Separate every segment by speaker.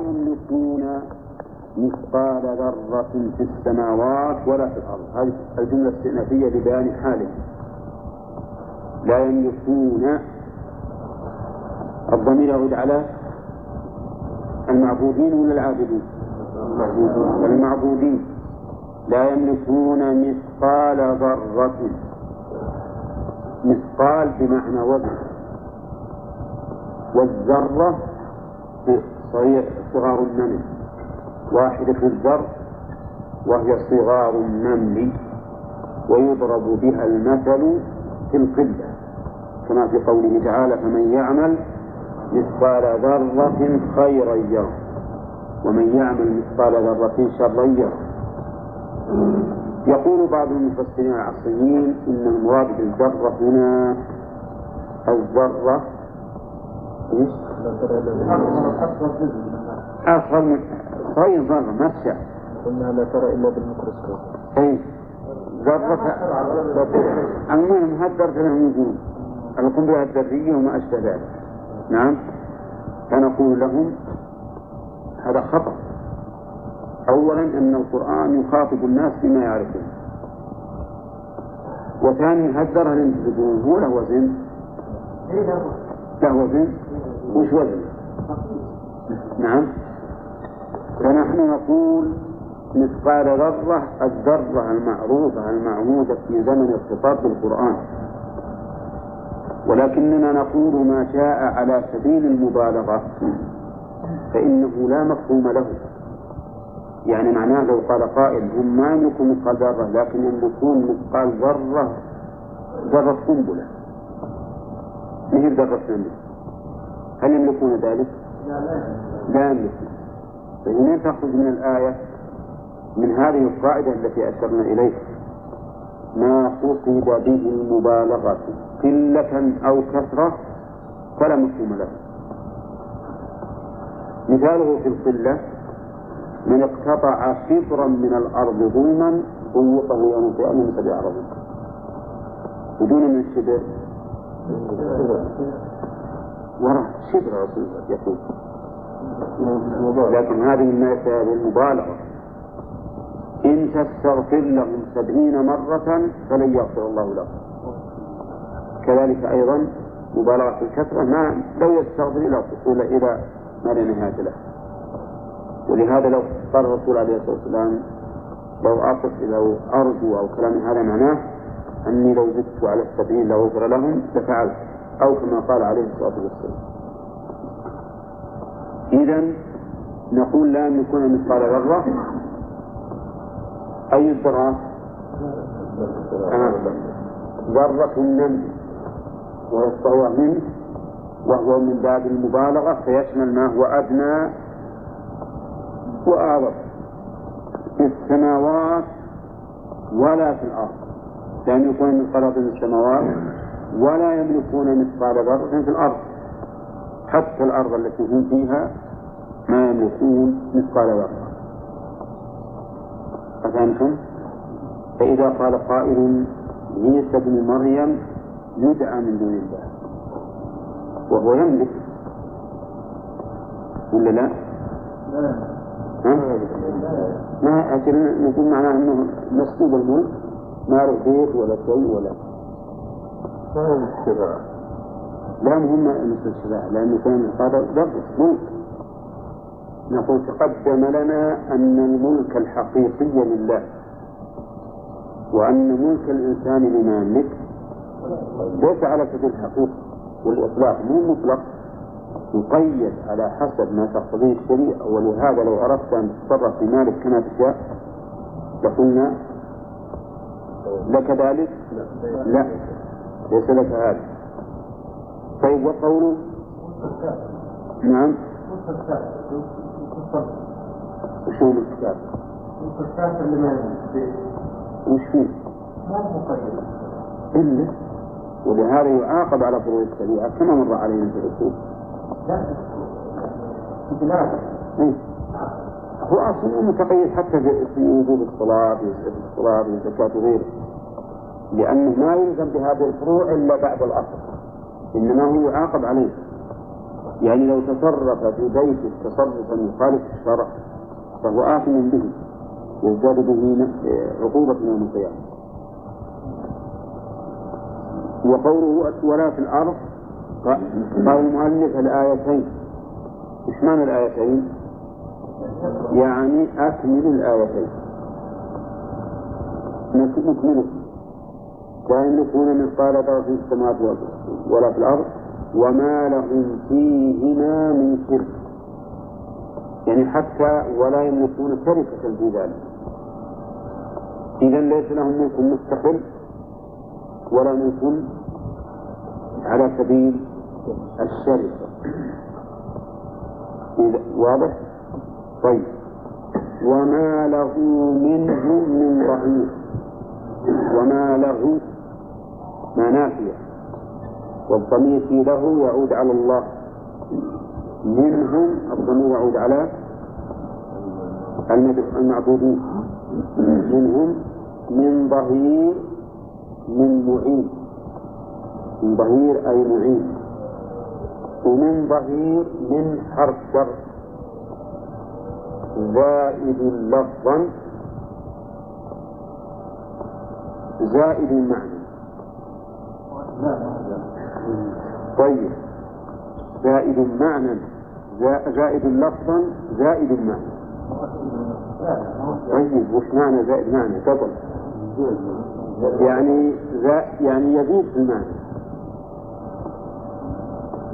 Speaker 1: يملكون مثقال ذرة في السماوات ولا في الأرض. هذه الجملة الاستئنافية لبيان حاله لا يملكون الضمير يعود على المعبودين ولا العابدين؟ المعبودين. لا يملكون مثقال ذرة. مثقال بمعنى وزن والذرة صغار النمل. واحدة الذر وهي صغار النمل ويضرب بها المثل في القلة كما في قوله تعالى فمن يعمل مثقال ذرة خيرا يره. ومن يعمل مثقال ذرة شرا يره. يقول بعض المفسرين العصريين إن المراد بالذرة هنا الذرة إيش؟ أصغر من صغير ذرة ما تشاء
Speaker 2: قلنا لا ترى إلا بالميكروسكوب.
Speaker 1: أي ذرة المهم هالذرة لها وجود القنبلة الذرية وما أشبه ذلك. نعم. فنقول لهم هذا خطأ. أولا أن القرآن يخاطب الناس بما يعرفون. وثانيا اللي تقولون هو له وزن. له وزن. وش وزن. نعم. فنحن نقول مثقال ذرة الذرة المعروفة المعهودة في زمن الخطاب بالقرآن. ولكننا نقول ما جاء على سبيل المبالغة فإنه لا مفهوم له. يعني معناه لو قال قائل هم ما يملكون مثقال ذرة لكن يملكون مثقال ذرة ذرة قنبلة. هي ذرة نمل هل يملكون ذلك؟ لا يملكون فمنين تخرج من الآية من هذه القاعدة التي أشرنا إليها؟ ما قصد به المبالغة قلة أو كثرة فلا مفهوم له مثاله في القلة من اقتطع شبرا من الأرض ظلما طوقه يوم القيامة من سبع أرض بدون من الشبر وراء شبر يقول. لكن هذه من المبالغة. إن تستغفر لهم سبعين مرة فلن يغفر الله لهم. كذلك أيضا مبالغة الكثرة ما لو يستغفر إلى الوصول إلى ما لا نهاية له. ولهذا لو قال الرسول عليه الصلاة والسلام لو أقف لو أرجو أو كلام هذا معناه أني لو زدت على السبعين لغفر لهم لفعلت. أو كما قال عليه الصلاة والسلام. إذا نقول لا يملكون مثقال ذرة. أي الذرات؟ آه. ذرة النمل وهو منه وهو من باب المبالغة فيشمل ما هو أدنى وأعظم في السماوات ولا في الأرض. لا يملكون مثقال في السماوات. ولا يملكون مثقال ذرة في الأرض حتى الأرض التي هم فيها ما يملكون مثقال ذرة أفهمتم؟ فإذا قال قائل عيسى بن مريم يدعى من دون الله وهو يملك ولا لا؟ ها؟ ما أجل نقول معناه أنه مسلوب الملك ما له بيت ولا شيء ولا لا مهم مثل الشفاعة لأنه كان هذا ضبط ملك. نقول تقدم لنا أن الملك الحقيقي لله وأن ملك الإنسان لما يملك ليس على سبيل الحقيقة والإطلاق مو مطلق. يقيد على حسب ما تقتضيه الشريعة ولهذا لو أردت أن تتصرف في مالك كما تشاء لقلنا لك ذلك؟ لا. ليس لك هذا طيب وقوله نعم وش هو الكتاب؟
Speaker 2: الكتاب اللي ما
Speaker 1: وش فيه؟
Speaker 2: ما هو مقيد
Speaker 1: إلا ولهذا يعاقب على فروع الشريعة كما مر علينا في الأصول.
Speaker 2: لا
Speaker 1: إيه؟ هو أصلا متقيد حتى في وجوب الصلاة في الصلاة في الزكاة وغيره لأنه ما يلزم بهذه الفروع إلا بعد الأصل إنما هو يعاقب عليه. يعني لو تصرف في بيته تصرفا يخالف الشرع فهو آثم به يزداد به عقوبة يوم القيامة. وقوله ولا في الأرض قال المؤلف الآيتين. إيش معنى الآيتين؟ يعني أكمل الآيتين. نكمله لا يملكون مثقال ذرة في السماوات ولا في الأرض وما لهم فيهما من شرك. يعني حتى ولا يملكون شركة في ذلك. إذا ليس لهم ملك مستقل ولا ملك على سبيل الشركة. واضح؟ طيب. وما له منه من ظهير وما له ما نافية. والضمير في له يعود على الله. منهم الضمير يعود على المعبودين. منهم من ظهير من معين. من ظهير أي معين. ومن ظهير من حرف جر. زائد لفظا. زائد معنى. طيب. زائد معنى زائد لفظا زائد معنى. طيب وش معنى زائد معنى؟ تفضل. يعني زا يعني يزيد في المعنى.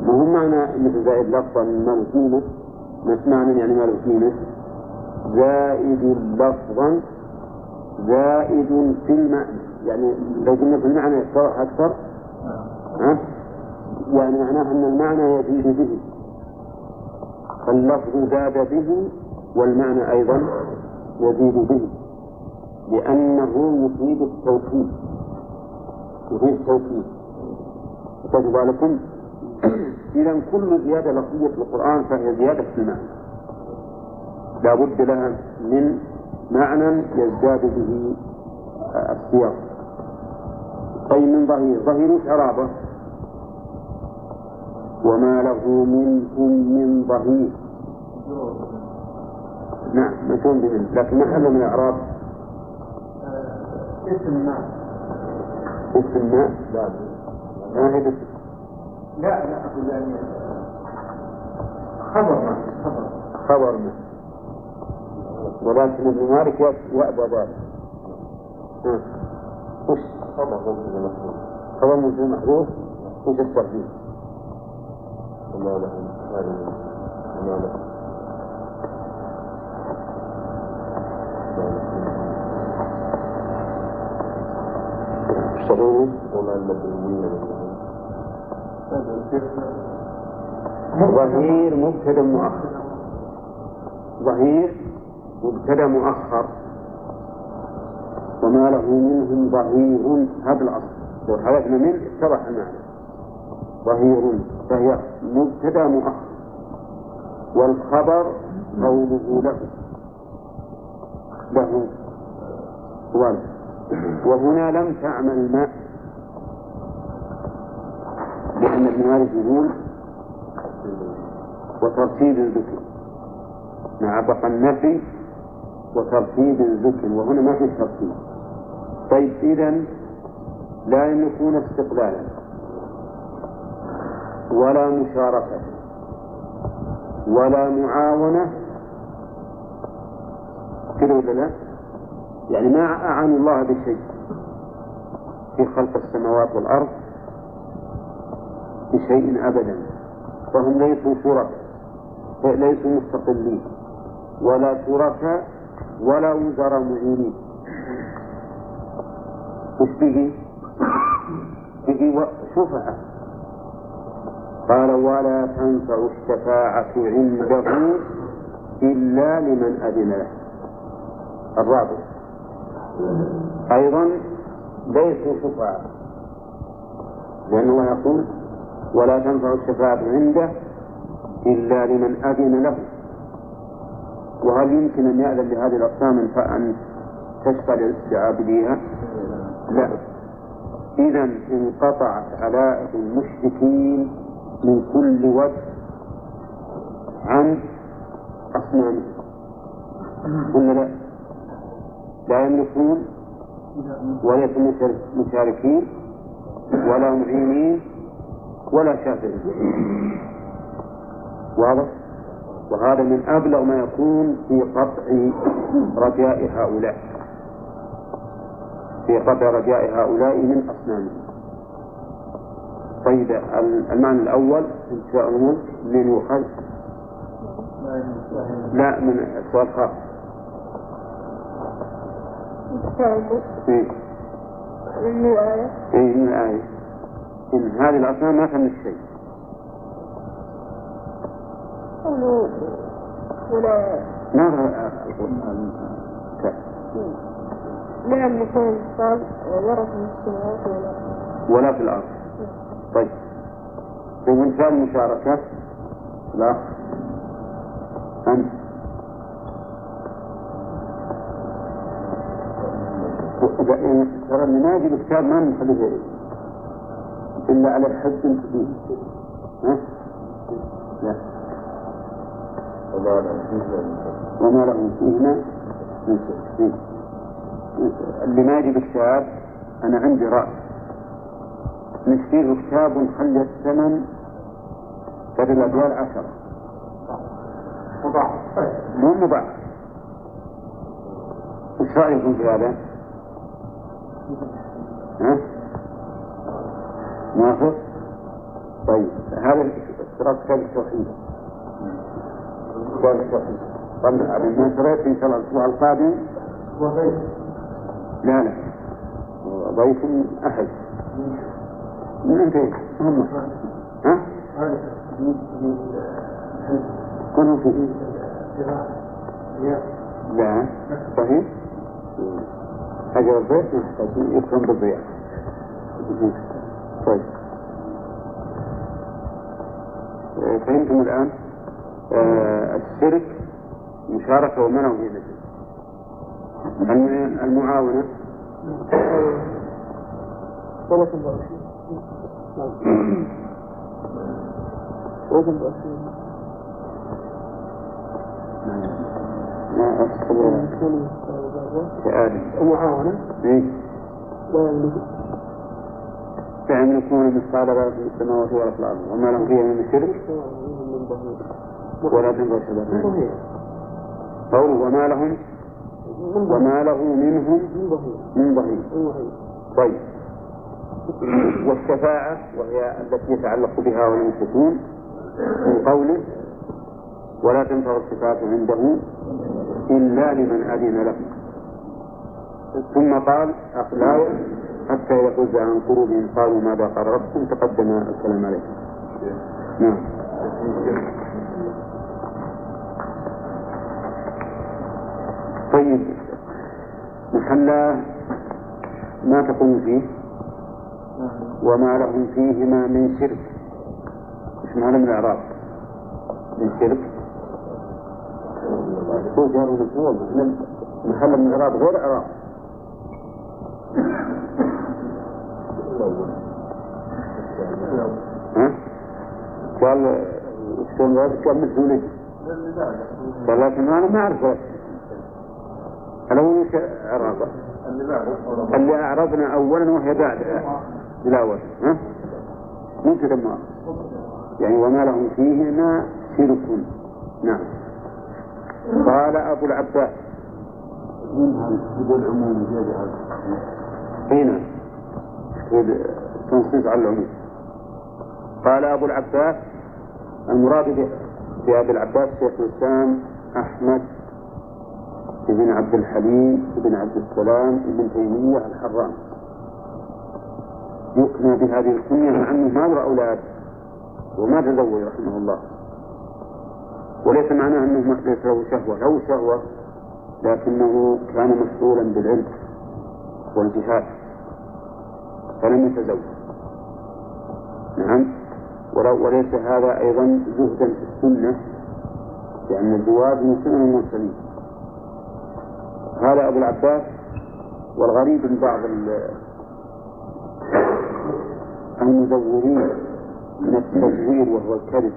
Speaker 1: ما هو معنى مثل زائد لفظا ما له قيمة معنى يعني ما له قيمة زائد لفظا زائد في المعنى. يعني لو قلنا في المعنى يتضح أكثر ها؟ يعني معناه أن المعنى يزيد به. فاللفظ زاد به والمعنى أيضا يزيد به لأنه يفيد التوكيد. يفيد التوكيد. خذوا بالكم؟ إذا كل زيادة لفظية في القرآن فهي زيادة في المعنى. لا بد لها من معنى يزداد به السياق. أي من ظهير؟ ظهير شرابة وما له منهم من ظهير نعم مفهوم بمن لكن ما من الإعراب؟
Speaker 2: اسم ما.
Speaker 1: اسم ما؟ لا. ما هي
Speaker 2: لا لا أقول يعني خبر ما خبر.
Speaker 1: خبر ما. ولكن ابن مالك يأبى ذلك وش
Speaker 2: خبر ممكن محذوف
Speaker 1: خبر ممكن محذوف وش الترتيب؟
Speaker 2: وما لهم وما لهم وما
Speaker 1: ظهير مبتدا مؤخر. ظهير مبتدا مؤخر. وما له منهم ظهير. هذا الأصل. لو حذفنا منه اتضح المعنى. ظهير فهي مبتدا مؤخر. والخبر قوله له. له. واضح. وهنا لم تعمل ما. لأن ابن مالك يقول وترتيب ذكر مع بقى النفي وترتيب ذكر وهنا ما في ترتيب. طيب إذا لا يملكون استقلالا. ولا مشاركة ولا معاونة كذا ولا لا؟ يعني ما أعانوا الله بشيء في خلق السماوات والأرض بشيء أبدا فهم ليسوا شركاء ليسوا مستقلين ولا شركاء ولا وزراء معينين وش به؟ به شفعة قال ولا تنفع الشفاعة عنده إلا لمن أذن له. الرابع. أيضا ليسوا شفعاء لأن الله يقول ولا تنفع الشفاعة عنده إلا لمن أذن له. وهل يمكن أن يأذن لهذه الأقسام أن تشفع لعابديها؟ لا. إذا انقطعت علائق المشركين من كل وجه عن أصنامهم ولا لا؟ لا يملكون وليسوا مشاركين ولا معينين ولا شافعين واضح؟ وهذا من أبلغ ما يكون في قطع رجاء هؤلاء في قطع رجاء هؤلاء من أصنامهم طيب المعنى الأول انتفاء الملك من يؤخذ لا من السؤال خاص. إيه. من الآية إيه من الآية. إن هذه الأصنام ما تملك شيء. ولا القرآن
Speaker 3: لا يملكون ورث من السماوات ولا
Speaker 1: في الأرض. طيب. كان المشاركة لا. أنت. ترى يجي الكتاب ما نخليه إلا على حد كبير. ها؟ لا. وما لهم فيهما من شرك اللي ما يجي بالكتاب أنا عندي رأي. نشتري كتاب خلي الثمن بدل الأدوار عشرة. مضاعف. مو مضاعف. إيش رايكم في هذا؟ ها؟ طيب هذا اشتراك كتاب التوحيد. كتاب التوحيد. طبعا ما شريت إن شاء الله الأسبوع القادم؟ لا لا. ضيف أحد. من انت هم. ها؟ كلهم في لا. صحيح؟ حاجة البيت يحتاج يفهم بالضياء طيب. فهمتم الآن؟ آه الشرك مشاركة ومنع في المعاونة. وزن ما أذكر كآدم
Speaker 3: ومعاونة لا يملك
Speaker 1: فيملكون مثقال في السماوات ولا في الأرض وما لهم فيها من شرك ولا تنظر شبابا قوله وما لهم وما له منهم من ظهير طيب. والشفاعة وهي التي يتعلق بها والمشركون من قوله ولا تنفع الصفات عنده إلا لمن أذن له. ثم قال أخلاق حتى يفز عن قلوبهم قالوا ماذا ربكم تقدم الكلام عليه. نعم. طيب محلا ما تقوم فيه؟ وما لهم فيهما من شرك. إيش معنى من الإعراب؟ من شرك. هو جار ومجرور محل من الإعراب غير إعراب؟ قال شلون قال مسؤولية قال لكن أنا ما أعرف. الأول وش إعرابة؟ اللي اعرضنا اولا وهي بعد. تلاوة ها؟ مو كذا ما. يعني وما لهم فيهما شرك نعم. قال أبو العباس.
Speaker 2: منها بدون العموم زيادة
Speaker 1: هنا تنصيص على العموم. قال أبو العباس المراد بأبي العباس شيخ الإسلام أحمد بن عبد الحليم بن عبد السلام بن تيمية الحرام يكنى بهذه الكنية مع أنه ما له أولاد وما تزوج رحمه الله. وليس معناه أنه ليس له شهوة له شهوة لكنه كان مشغولا بالعلم والجهاد فلم يتزوج. نعم. وليس هذا أيضا زهدا في السنة لأن الزواج من سنن المرسلين. هذا أبو العباس والغريب من بعض المزورين من التزوير وهو الكذب.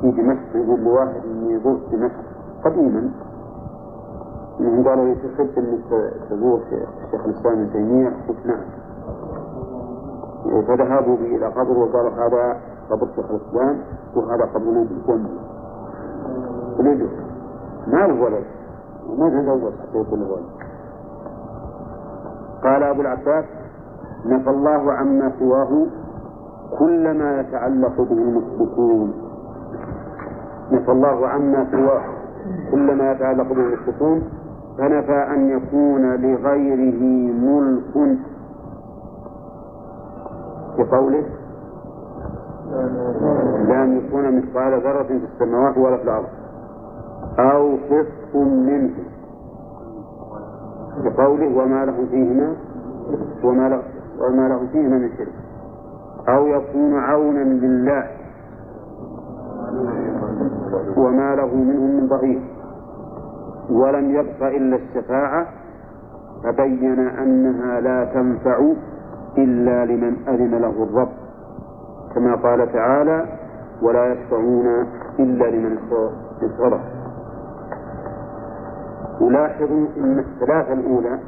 Speaker 1: في دمشق يقول لواحد إني زرت دمشق قديما. إنهم قالوا لي تحب إنك تزور الشيخ الإسلام ابن تيمية. قلت نعم. فذهبوا به إلى قبر وقالوا هذا قبر شيخ الإسلام وهذا قبرنا بالجنة ولده ما له ولد وما تزوج حتى يكون له ولد قال أبو العباس نفى الله عما سواه كل ما يتعلق به المشركون. نفى الله عما سواه كل ما يتعلق به المشركون. فنفى أن يكون لغيره ملك. بقوله لأن يكون مثقال ذرة في السماوات ولا في الأرض. أو قسط منه. بقوله وما له فيهما وما له وما له فيهما من شرك أو يكون عونا لله وما له منهم من ظهير ولم يبق إلا الشفاعة. فبين أنها لا تنفع إلا لمن أذن له الرب. كما قال تعالى ولا يشفعون إلا لمن ارتضى ولاحظوا أن الثلاثة الأولى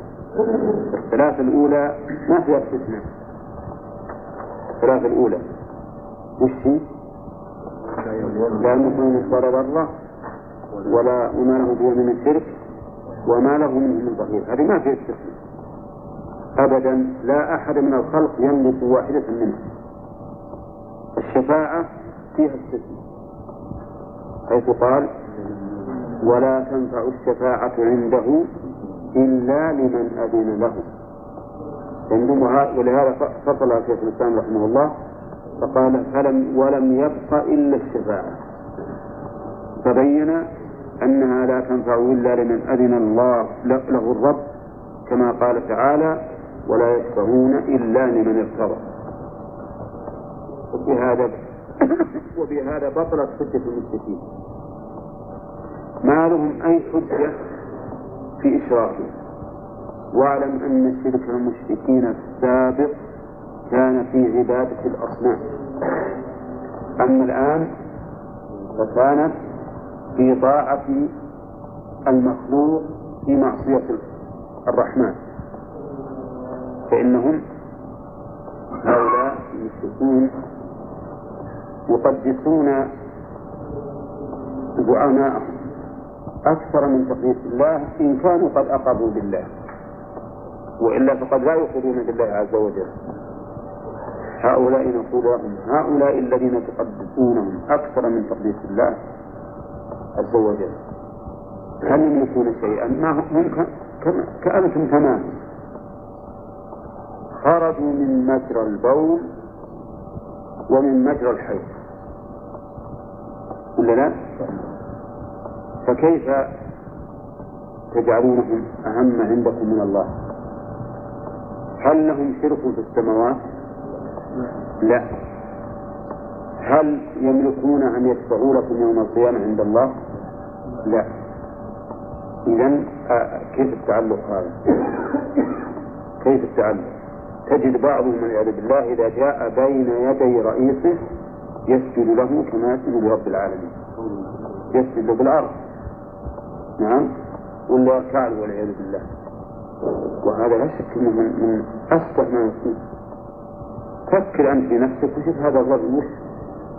Speaker 1: الثلاثة الأولى ما فيها استثناء الثلاثة الأولى. وش هي؟ لا يملكون مثقال ذرة ولا وما له به من الشرك وما له منه من ظهير هذه ما فيها استثناء أبدا لا أحد من الخلق يملك واحدة منها. الشفاعة فيها استثناء حيث قال ولا تنفع الشفاعة عنده إلا لمن أذن له. ولهذا فصل شيخ الإسلام رحمه الله فقال فلم ولم يبق إلا الشفاعة. فبين أنها لا تنفع إلا لمن أذن الله له الرب كما قال تعالى ولا يشفعون إلا لمن ارتضى. وبهذا وبهذا بطلت حجة المشركين. ما لهم أي حجة في إشراكهم واعلم أن شرك المشركين السابق كان في عبادة الأصنام. أما الآن فكانت في طاعة المخلوق في معصية الرحمن. فإنهم هؤلاء المشركون يقدسون زعماءهم أكثر من تقديس الله إن كانوا قد أقروا بالله. وإلا فقد لا يقرون بالله عز وجل. هؤلاء نقول لهم هؤلاء الذين تقدسونهم أكثر من تقديس الله عز وجل. هل يملكون شيئا؟ ما هم كأنتم تماما خرجوا من مجرى البول ومن مجرى الحيض ولا لا؟ فكيف تجعلونهم أهم عندكم من الله؟ هل لهم شرك في السماوات؟ لا. هل يملكون أن يشفعوا لكم يوم القيامة عند الله؟ لا. إذا آه، كيف التعلق هذا؟ كيف التعلق؟ تجد بعضهم والعياذ بالله إذا جاء بين يدي رئيسه يسجد له كما يسجد لرب العالمين. يسجد بالأرض نعم. ولا يركع والعياذ بالله. وهذا لا شك إنه من, من اسفه ما يكون. فكر أنت في نفسك وشوف هذا الرجل وش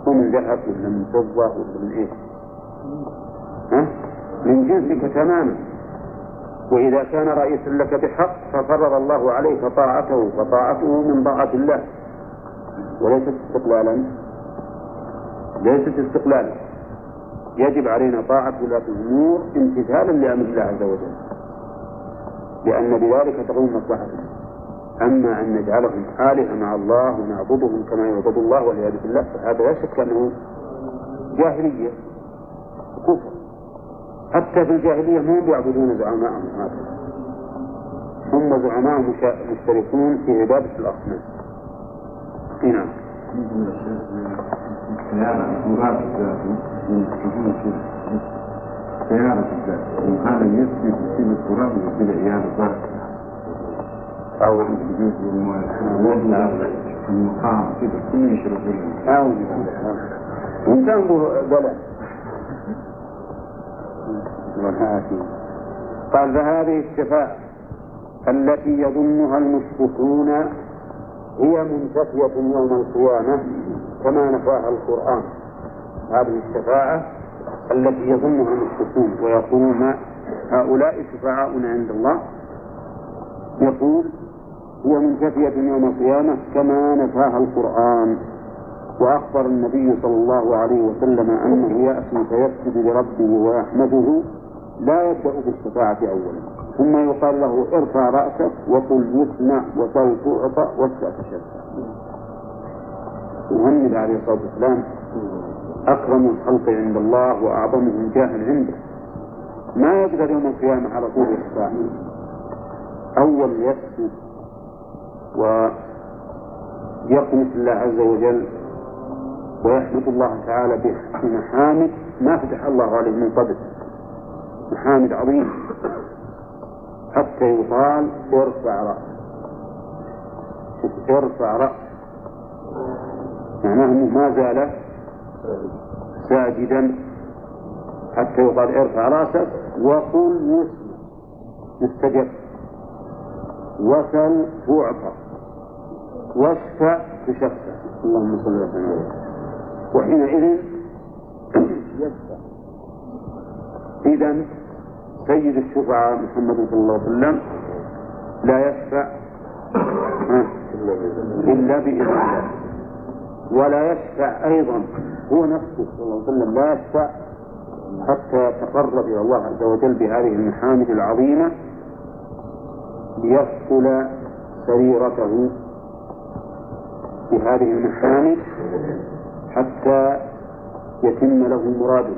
Speaker 1: هو من ذهب ولا من فضة ولا من إيش؟ ها؟ من جنسك تماما. وإذا كان رئيسا لك بحق ففرض الله عليك طاعته فطاعته من طاعة الله. وليست استقلالا. ليست استقلالا. يجب علينا طاعة ولاة الأمور امتثالا لأمر الله عز وجل. لأن بذلك تقوم مصلحتنا. أما أن نجعلهم آلهة مع الله ونعبدهم كما يعبد الله والعياذ بالله فهذا لا شك أنه جاهلية كفر حتى في الجاهلية ما يعبدون زعماءهم هكذا هم زعماء مشتركون في عبادة الأصنام. نعم.
Speaker 2: سيارة الذات وهذا يسجد في التراب ويصير عيال الضرب أو السجود المقام كذا كل يشرب
Speaker 1: بالله. إنسان والعافية قال فهذه الشفاعة التي يظنها المشركون هي منتفية يوم القيامة كما نفاها القرآن. هذه الشفاعة التي يظنها المشركون ويقولون هؤلاء شفعاؤنا عند الله. يقول هي منتفية يوم القيامة كما نفاها القرآن. وأخبر النبي صلى الله عليه وسلم أنه يأتي فيسجد لربه ويحمده لا يبدأ بالشفاعة أولا. ثم يقال له ارفع رأسك وقل يسمع وسل تعطى تشفع محمد عليه الصلاة والسلام أكرم الخلق عند الله وأعظمهم جاها عنده. ما يقدر يوم القيامة على طول الشفاعة أول يسجد ويقنط الله عز وجل ويحمد الله تعالى بمحامد ما فتح الله عليه من قبل. محامد عظيم. حتى يقال ارفع رأسك ارفع رأسك معناه أنه ما زال ساجدا حتى يقال ارفع رأسك وقل يسمع يستجب وسل تعطى واشفع تشفع اللهم صل وسلم. وحينئذ يشفع إذا سيد الشفعاء محمد صلى الله عليه وسلم لا يشفع. إلا بإذن الله. ولا يشفع أيضا. هو نفسه صلى الله عليه وسلم لا يشفع حتى يتقرب إلى الله عز وجل بهذه المحامد العظيمة ليصل سريرته بهذه المحامد حتى يتم له مراده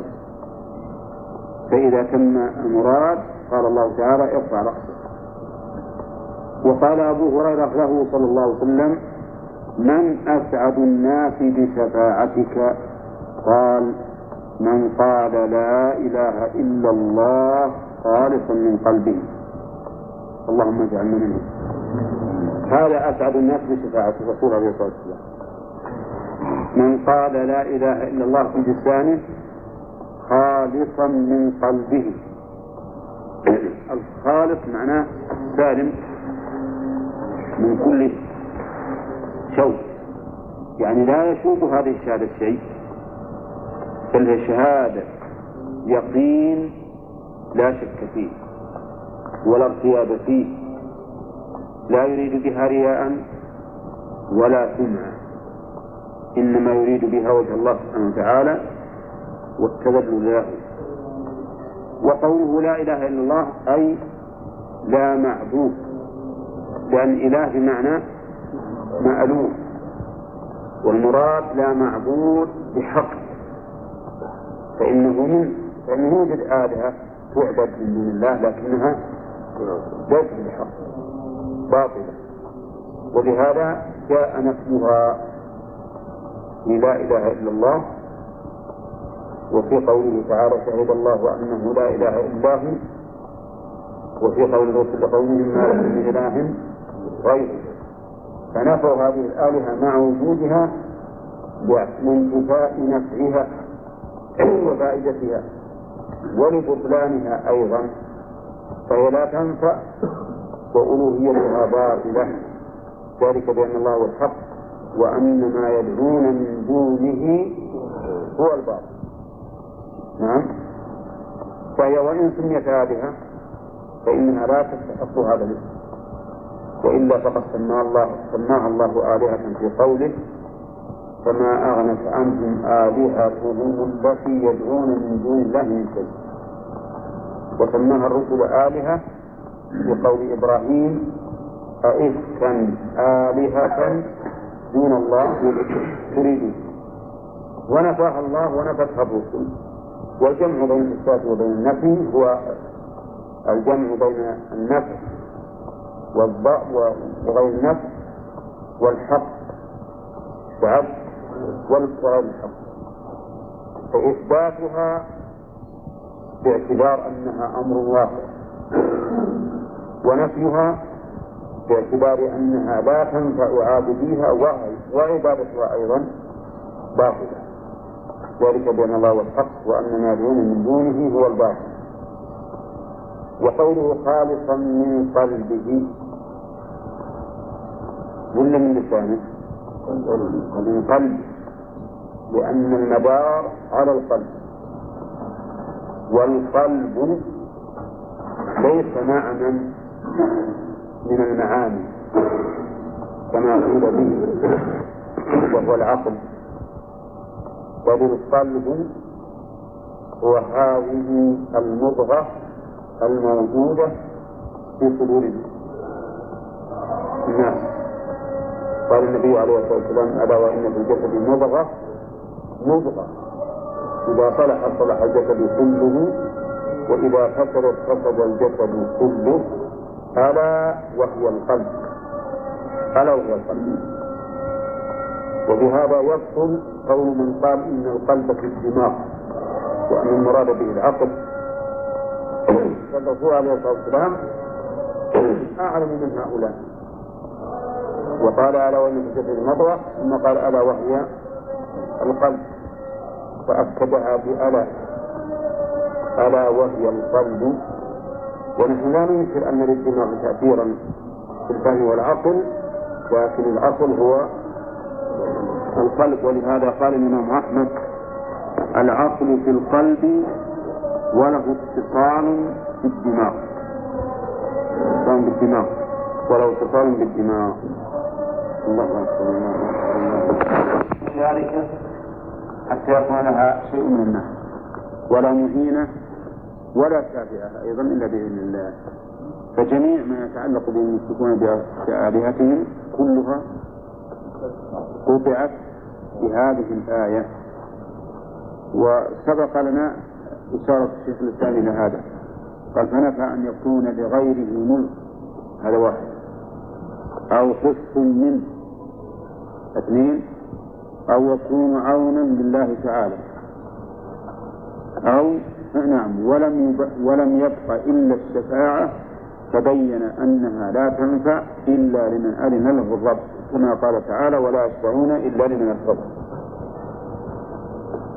Speaker 1: فإذا تم المراد قال الله تعالى ارفع رأسك. وقال أبو هريرة له صلى الله عليه وسلم من أسعد الناس بشفاعتك؟ قال من قال لا إله إلا الله خالصا من قلبه. اللهم اجعلنا منهم هذا أسعد الناس بشفاعة الرسول عليه الصلاة والسلام. من قال لا إله إلا الله في لسانه خالصا من قلبه. الخالص معناه سالم من كل شوك يعني لا يشوب هذه الشهادة شيء. بل هي شهادة يقين لا شك فيه ولا ارتياب فيه. لا يريد بها رياء ولا سمعة إنما يريد بها وجه الله سبحانه وتعالى والتذلل له. وقوله لا إله إلا الله أي لا معبود. لأن إله بمعنى مألوف والمراد لا معبود بحق. فإنه من فإنه يوجد آلهة تعبد من دون الله لكنها ليست بحق. باطلة. ولهذا جاء نفيها لا إله إلا الله وفي قوله تعالى شهد الله أنه لا إله إلا هو. وفي قول الرسل لقومهم ما لكم من إله غيره. فنفوا هذه الآلهة مع وجودها لانتفاء نفعها وفائدتها ولبطلانها أيضا فهي لا تنفع وألوهيتها باطلة. ذلك بأن الله هو الحق وأن ما يدعون من دونه هو الباطل. نعم. فهي وإن سميت آلهة فإنها لا تستحق هذا الاسم. وإلا فقد سماها الله سماها الله آلهة في قوله فما أغنت عنهم آلهتهم التي يدعون من دون الله من شيء. وسماها الرسل آلهة في قول إبراهيم أئفكا آلهة دون الله تريدون. ونفاها الله ونفتها الرسل. والجمع بين الإثبات وبين النفي هو الجمع بين النفي. وغير النفي والحق وعبد والغير الحق. فإثباتها باعتبار أنها أمر واقع. ونفيها باعتبار أنها لا تنفع عابديها وعبادتها أيضا باطلة. ذلك بأن الله هو الحق وأن ما دون من دونه هو الباطل. وقوله خالصا من قلبه. ولا من لسانه؟ من قلبه لأن المدار على القلب. والقلب ليس معنى من المعاني كما قيل به وهو العقل. بل القلب هو هذه المضغة الموجودة في صدور الناس قال النبي عليه الصلاة والسلام ألا وإن في الجسد مضغة. مضغة. إذا صلح صلح الجسد كله وإذا فسدت فسد الجسد كله ألا وهي القلب. ألا وهي القلب. وبهذا يبطل قول من قال إن القلب في الدماغ وأن المراد به العقل. فالرسول عليه الصلاة والسلام أعلم من هؤلاء. وقال ألا وإن في المضغة ثم قال ألا وهي القلب. وأكدها بألا. ألا وهي القلب. ونحن لا ننكر أن للدماغ تأثيرا في الفهم والعقل لكن الأصل هو القلب. ولهذا قال الإمام أحمد العقل في القلب وله اتصال بالدماغ. اتصال بالدماغ. وله اتصال بالدماغ. ذلك حتى يكون لها شيء من النهي. ولا مهينة ولا شافعة أيضا إلا بإذن الله. فجميع ما يتعلق بهم يشركون بآلهتهم كلها قطعت بهذه الآية. وسبق لنا إشارة الشيخ الإسلام إلى هذا. قال فنفى أن يكون لغيره ملك. هذا واحد. أو قسط منه. اثنين أو يكون عونا لله تعالى. أو نعم ولم. ولم يبق إلا الشفاعة تبين أنها لا تنفع إلا لمن أذن له الرب كما قال تعالى ولا يشفعون إلا لمن ارتضى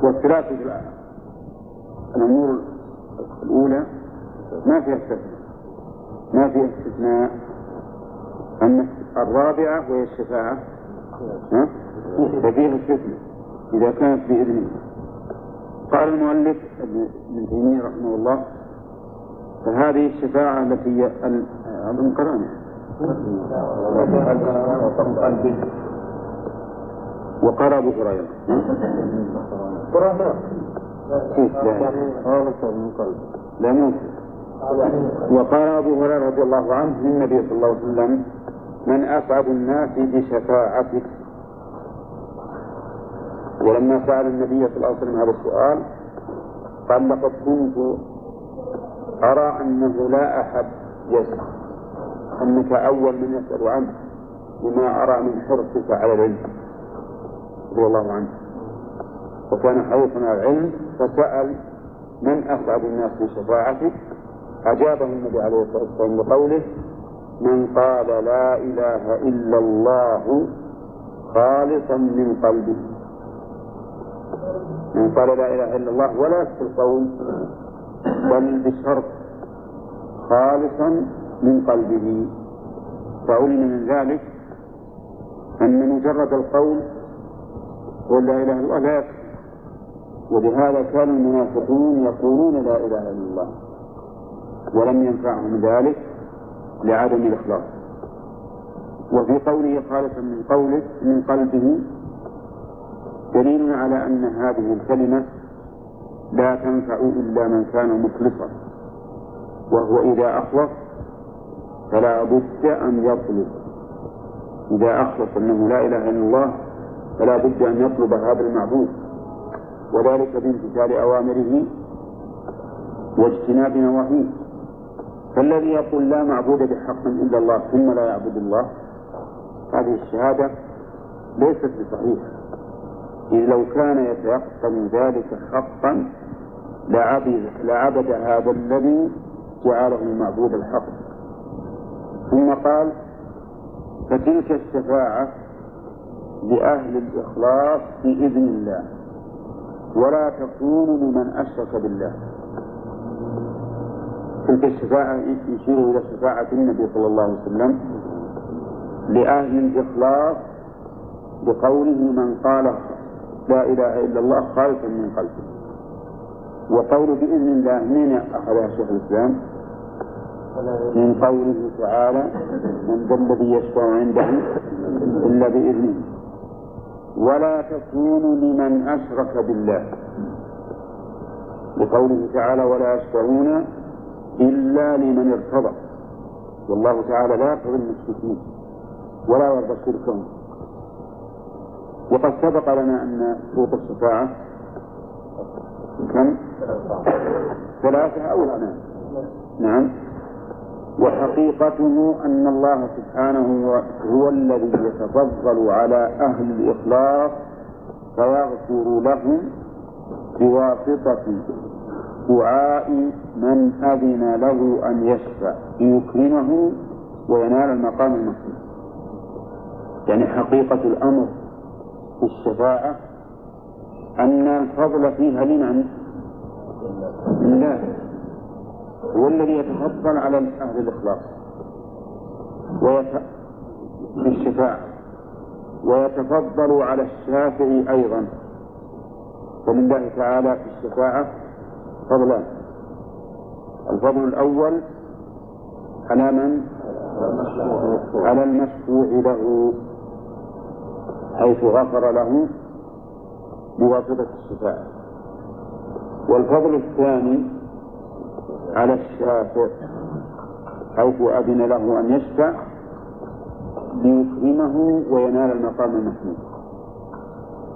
Speaker 1: والثلاثة الأمور الأولى ما فيها استثناء. ما فيها استثناء أما الرابعة وهي الشفاعة. ففيها استثناء إذا كانت بإذنه قال المؤلف ابن تيمية رحمه الله فهذه الشفاعة التي هي الانقران وقال أبو هريرة كيف لا لا وقال أبو هريرة رضي الله عنه للنبي صلى الله عليه وسلم من أسعد الناس بشفاعتك. ولما سأل النبي صلى الله عليه وسلم هذا السؤال قال لقد كنت أرى أنه لا أحد يسأل أنك أول من يسأل عنه لما أرى من حرصك على العلم. رضي الله عنه. وكان حريصا على العلم فسأل من أسعد الناس بشفاعته أجابه النبي عليه الصلاة والسلام بقوله من قال لا إله إلا الله خالصا من قلبه. من قال لا إله إلا الله ولا في القول بل بشرط خالصا من قلبه. فعلم من ذلك أن مجرد القول قل لا إله إلا الله ولهذا كان المنافقون يقولون لا إله إلا الله ولم ينفعهم ذلك. لعدم الإخلاص. وفي قوله خالصا من قوله من قلبه دليل على أن هذه الكلمة لا تنفع إلا من كان مخلصا. وهو إذا أخلص فلا بد أن يطلب. إذا أخلص أنه لا إله إلا الله فلا بد أن يطلب هذا المعبود. وذلك بامتثال أوامره واجتناب نواهيه. فالذي يقول لا معبود بحق إلا الله ثم لا يعبد الله هذه الشهادة ليست بصحيحة. إذ لو كان يتيقن ذلك حقا لعبد, لعبد هذا الذي جعله المعبود الحق. ثم قال فتلك الشفاعة لأهل الإخلاص بإذن الله ولا تكون لمن أشرك بالله. تلك الشفاعة يشير إلى شفاعة النبي صلى الله عليه وسلم لأهل الإخلاص بقوله من قال لا إله إلا الله خالصا من قلبه. وقول بإذن الله من أخذها شيخ الإسلام؟ من قوله تعالى من ذا الذي يشفع عنده إلا بإذنه. ولا تكونوا لمن أشرك بالله. لقوله تعالى ولا يشفعون إلا لمن ارتضى. والله تعالى لا يرتضي المشركين ولا يرضى شركهم وقد سبق لنا أن شروط الشفاعة كم؟ ثلاثة أو اثنان نعم. وحقيقته أن الله سبحانه هو الذي يتفضل على أهل الإخلاص فيغفر لهم بواسطة دعاء من أذن له أن يشفع ليكرمه وينال المقام المحمود. يعني حقيقة الأمر في الشفاعة أن الفضل فيها لمن؟ لله. هو الذي يتفضل على أهل الإخلاص ويت... بالشفاعة ويتفضل على الشافع أيضا. ولله تعالى في الشفاعة فضلان الفضل الأول على من؟ على المشفوع له حيث غفر له بواسطة الشفاعة والفضل الثاني على الشافع حيث أذن له أن يشفع ليكرمه وينال المقام المحمود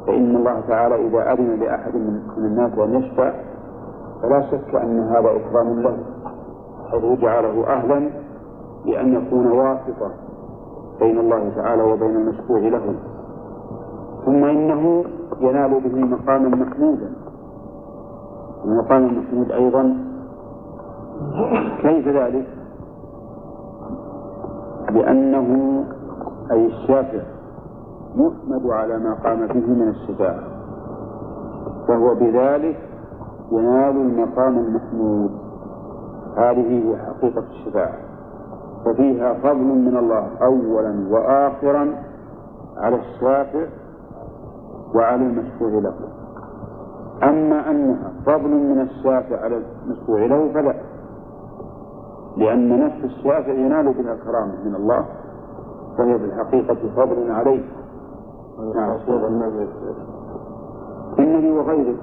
Speaker 1: فإن الله تعالى إذا أذن لأحد من الناس أن يشفع فلا شك أن هذا إكرام له حيث جعله أهلا لأن يكون واسطة بين الله تعالى وبين المشفوع له. ثم إنه ينال به مقاما محمودا. المقام المحمود أيضا. كيف ذلك؟ لأنه أي الشافع يحمد على ما قام به من الشفاعة فهو بذلك ينال المقام المحمود. هذه هي حقيقة الشفاعة ففيها فضل من الله أولا وآخرا على الشافع وعلى المشفوع له. أما أنها فضل من الشافع على المشفوع له فلا. لأن نفس الشافع ينال بها الكرامة من الله فهي في الحقيقة فضل عليه. نعم. النبي. وغيره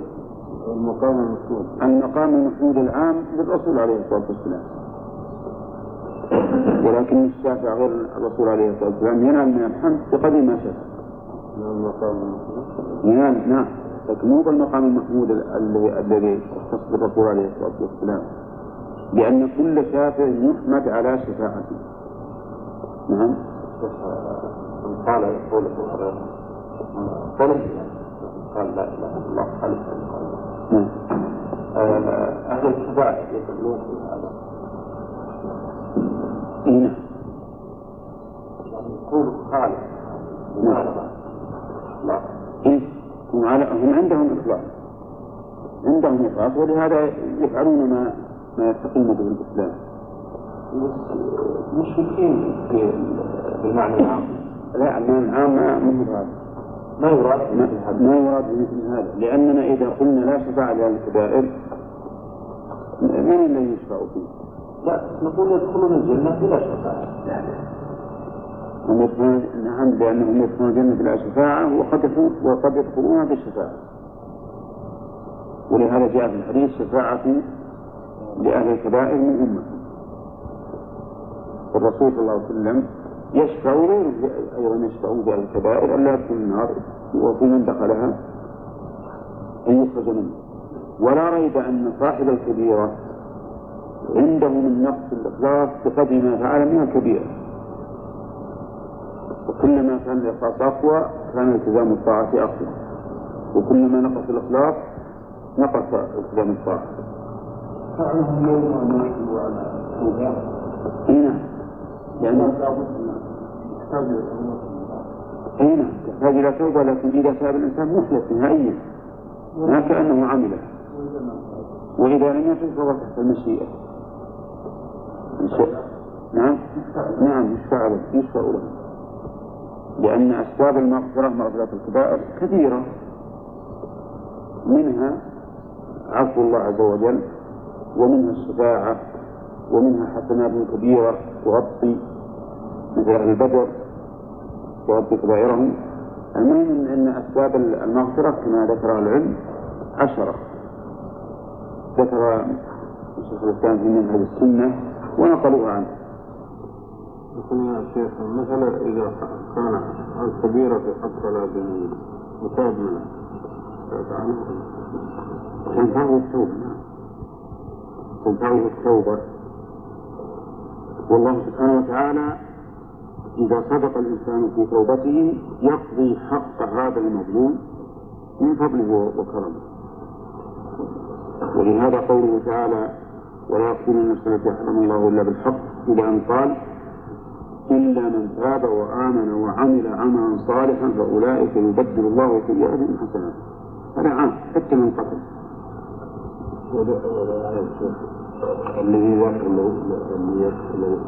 Speaker 2: المقام المحمود
Speaker 1: المقام المحمود العام للرسول عليه الصلاة والسلام ولكن الشافع غير الرسول عليه الصلاة والسلام ينال من الحمد بقدر ما شاء
Speaker 2: المقام
Speaker 1: ينال نعم لكن مو بالمقام المحمود الذي الذي يختص بالرسول عليه الصلاة والسلام لأن كل شافع يحمد على شفاعته نعم
Speaker 2: قال يقول قال لا اله الا الله
Speaker 1: نعم.
Speaker 2: أهل الشفاعه يدخلون في هذا.
Speaker 1: إي نعم.
Speaker 2: يقول خالد لا.
Speaker 1: إيه؟ هم عندهم إخلاص عندهم إخلاص ولهذا يفعلون ما ما يستقيم به الإسلام.
Speaker 2: مشركين في بالمعنى العام.
Speaker 1: لا المعنى العام ما مو هذا.
Speaker 2: ما يراد
Speaker 1: ما, يراد بمثل هذا. لأننا إذا قلنا لا شفاعة لأهل الكبائر من الذي يشفع فيه؟
Speaker 2: لا نقول يدخلون الجنة بلا شفاعة
Speaker 1: هم يدخلون نعم لأنهم يدخلون الجنة بلا شفاعة وقد وقد يدخلونها بالشفاعة. ولهذا جاء في الحديث شفاعة لأهل الكبائر من أمة. الرسول صلى الله عليه وسلم يشفع غيره أيضا يشفع بأهل الكبائر ألا يدخل النار وفي من دخلها أن يخرج منها. ولا ريب أن صاحب الكبيرة عنده من نقص الإخلاص بقدر ما فعل من الكبيرة. وكلما كان الإخلاص أقوى كان التزام الطاعة أقوى. وكلما نقص الإخلاص نقص التزام الطاعة.
Speaker 2: أن يحكموا على
Speaker 1: اي نعم لأنه أي نعم تحتاج إلى توبة لكن إذا تاب الإنسان محدث نهائيا ما كأنه عمله وإذا لم يتب فهو تحت المشيئة. نعم؟ نعم يشفع له يشفع له. لأن أسباب المغفرة مغفرة الكبائر كثيرة. منها عفو الله عز وجل ومنها الشفاعة ومنها حسنات كبيرة تغطي مثل أهل البدر تغطي كبائرهم المهم أن أسباب المغفرة كما ذكر العلم عشرة. ذكر الشيخ الإسلام في منهج السنة ونقلوها عنه.
Speaker 2: يقول يا شيخ مثلا إذا كان الكبيرة في حق ولا بمتاب منه
Speaker 1: تنفعه التوبة. تنفعه التوبة. والله سبحانه وتعالى إذا صدق الإنسان في توبته يقضي حق هذا المظلوم من فضله وكرمه. ولهذا قوله تعالى ولا يقتل النفس التي حرم الله إلا بالحق. إلى أن قال إلا من تاب وآمن وعمل عملا صالحا فأولئك يبدل الله سيئاتهم حسنات. هذا عام حتى من قتل
Speaker 2: الذي ذكر النية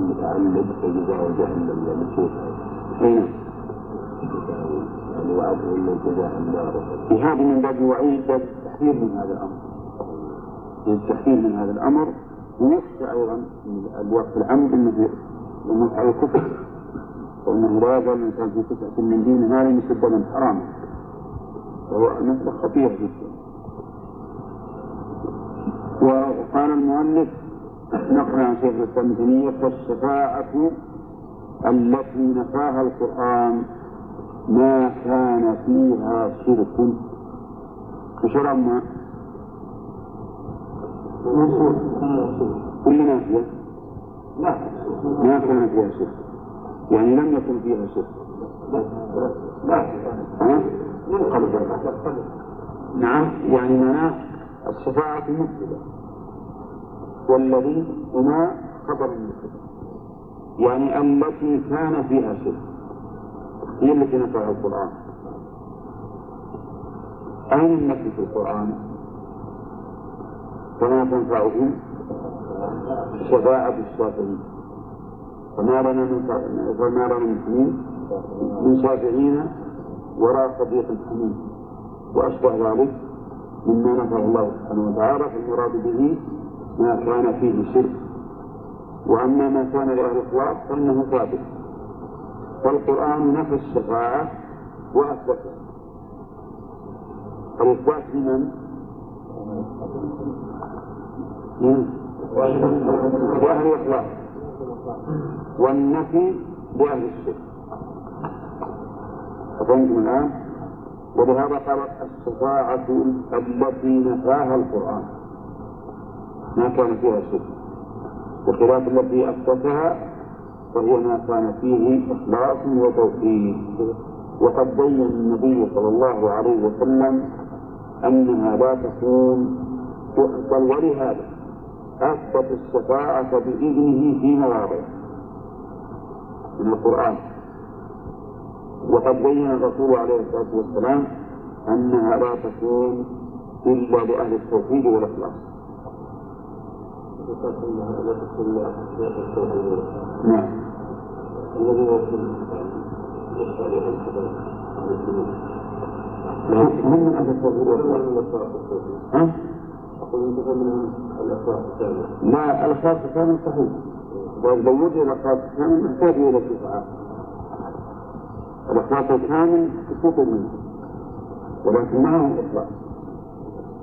Speaker 2: المتعلق فجزاء جهنم يعني كيف يعني وعده من جزاء النار.
Speaker 1: هذا من باب الوعيد باب التحذير من هذا الأمر. التحذير من هذا الأمر ويخشى أيضا من الوقت العمد أنه أنه على الكفر. وأنه لا يزال الإنسان في تسعة من دين هذا يسب من حرام وهو مسألة خطيرة جدا. وقال المؤلف نقرا عن شيخ الإسلام ابن تيمية فالشفاعة التي نفاها القرآن ما كان فيها شرك. وشرع ما؟ كل نافية
Speaker 2: لا.
Speaker 1: ما كان فيها شرك. يعني لم يكن فيها شرك.
Speaker 2: لا.
Speaker 1: ها؟
Speaker 2: ينقلب
Speaker 1: نعم يعني معناه الشفاعة مفسدة والذي هما خبر المفسدة يعني التي كان فيها شرك. هي التي نفعها القرآن. أين النفي في القرآن؟ فما تنفعهم شفاعة الشافعين. فما لنا من فما لنا من من شافعين وراء صديق حميم. وأشبه ذلك مما نفعه الله سبحانه وتعالى فالمراد به ما كان فيه شرك. وأما ما كان لأهل الإخلاص فإنه ثابت. فالقرآن نفى الشفاعة وأثبتها الإثبات لمن؟ لأهل الإخلاص. والنفي لأهل الشرك. أفهمتم الآن؟ ولهذا قالت الشفاعة التي نفاها القرآن. ما كان فيها شرك بخلاف التي أثبتها فهي ما كان فيه إخلاص وتوحيد. وقد بين النبي صلى الله عليه وسلم أنها لا تكون بل ولهذا أثبت الشفاعة بإذنه في مواضع من القرآن وقد بين الرسول عليه الصلاة والسلام أنها لا تكون إلا لأهل التوحيد والإخلاص. نعم.
Speaker 2: الذي يكون له
Speaker 1: هم من أهل التوحيد والإخلاص. ها؟
Speaker 2: أقول انتهى منهم الإخلاص الثاني
Speaker 1: لا الإخلاص الثاني صحيح. لو وجد الإخلاص الثاني محتاج إلى شفاعة. الإخلاص الكامل سقوط منه. ولكن معهم إخلاص.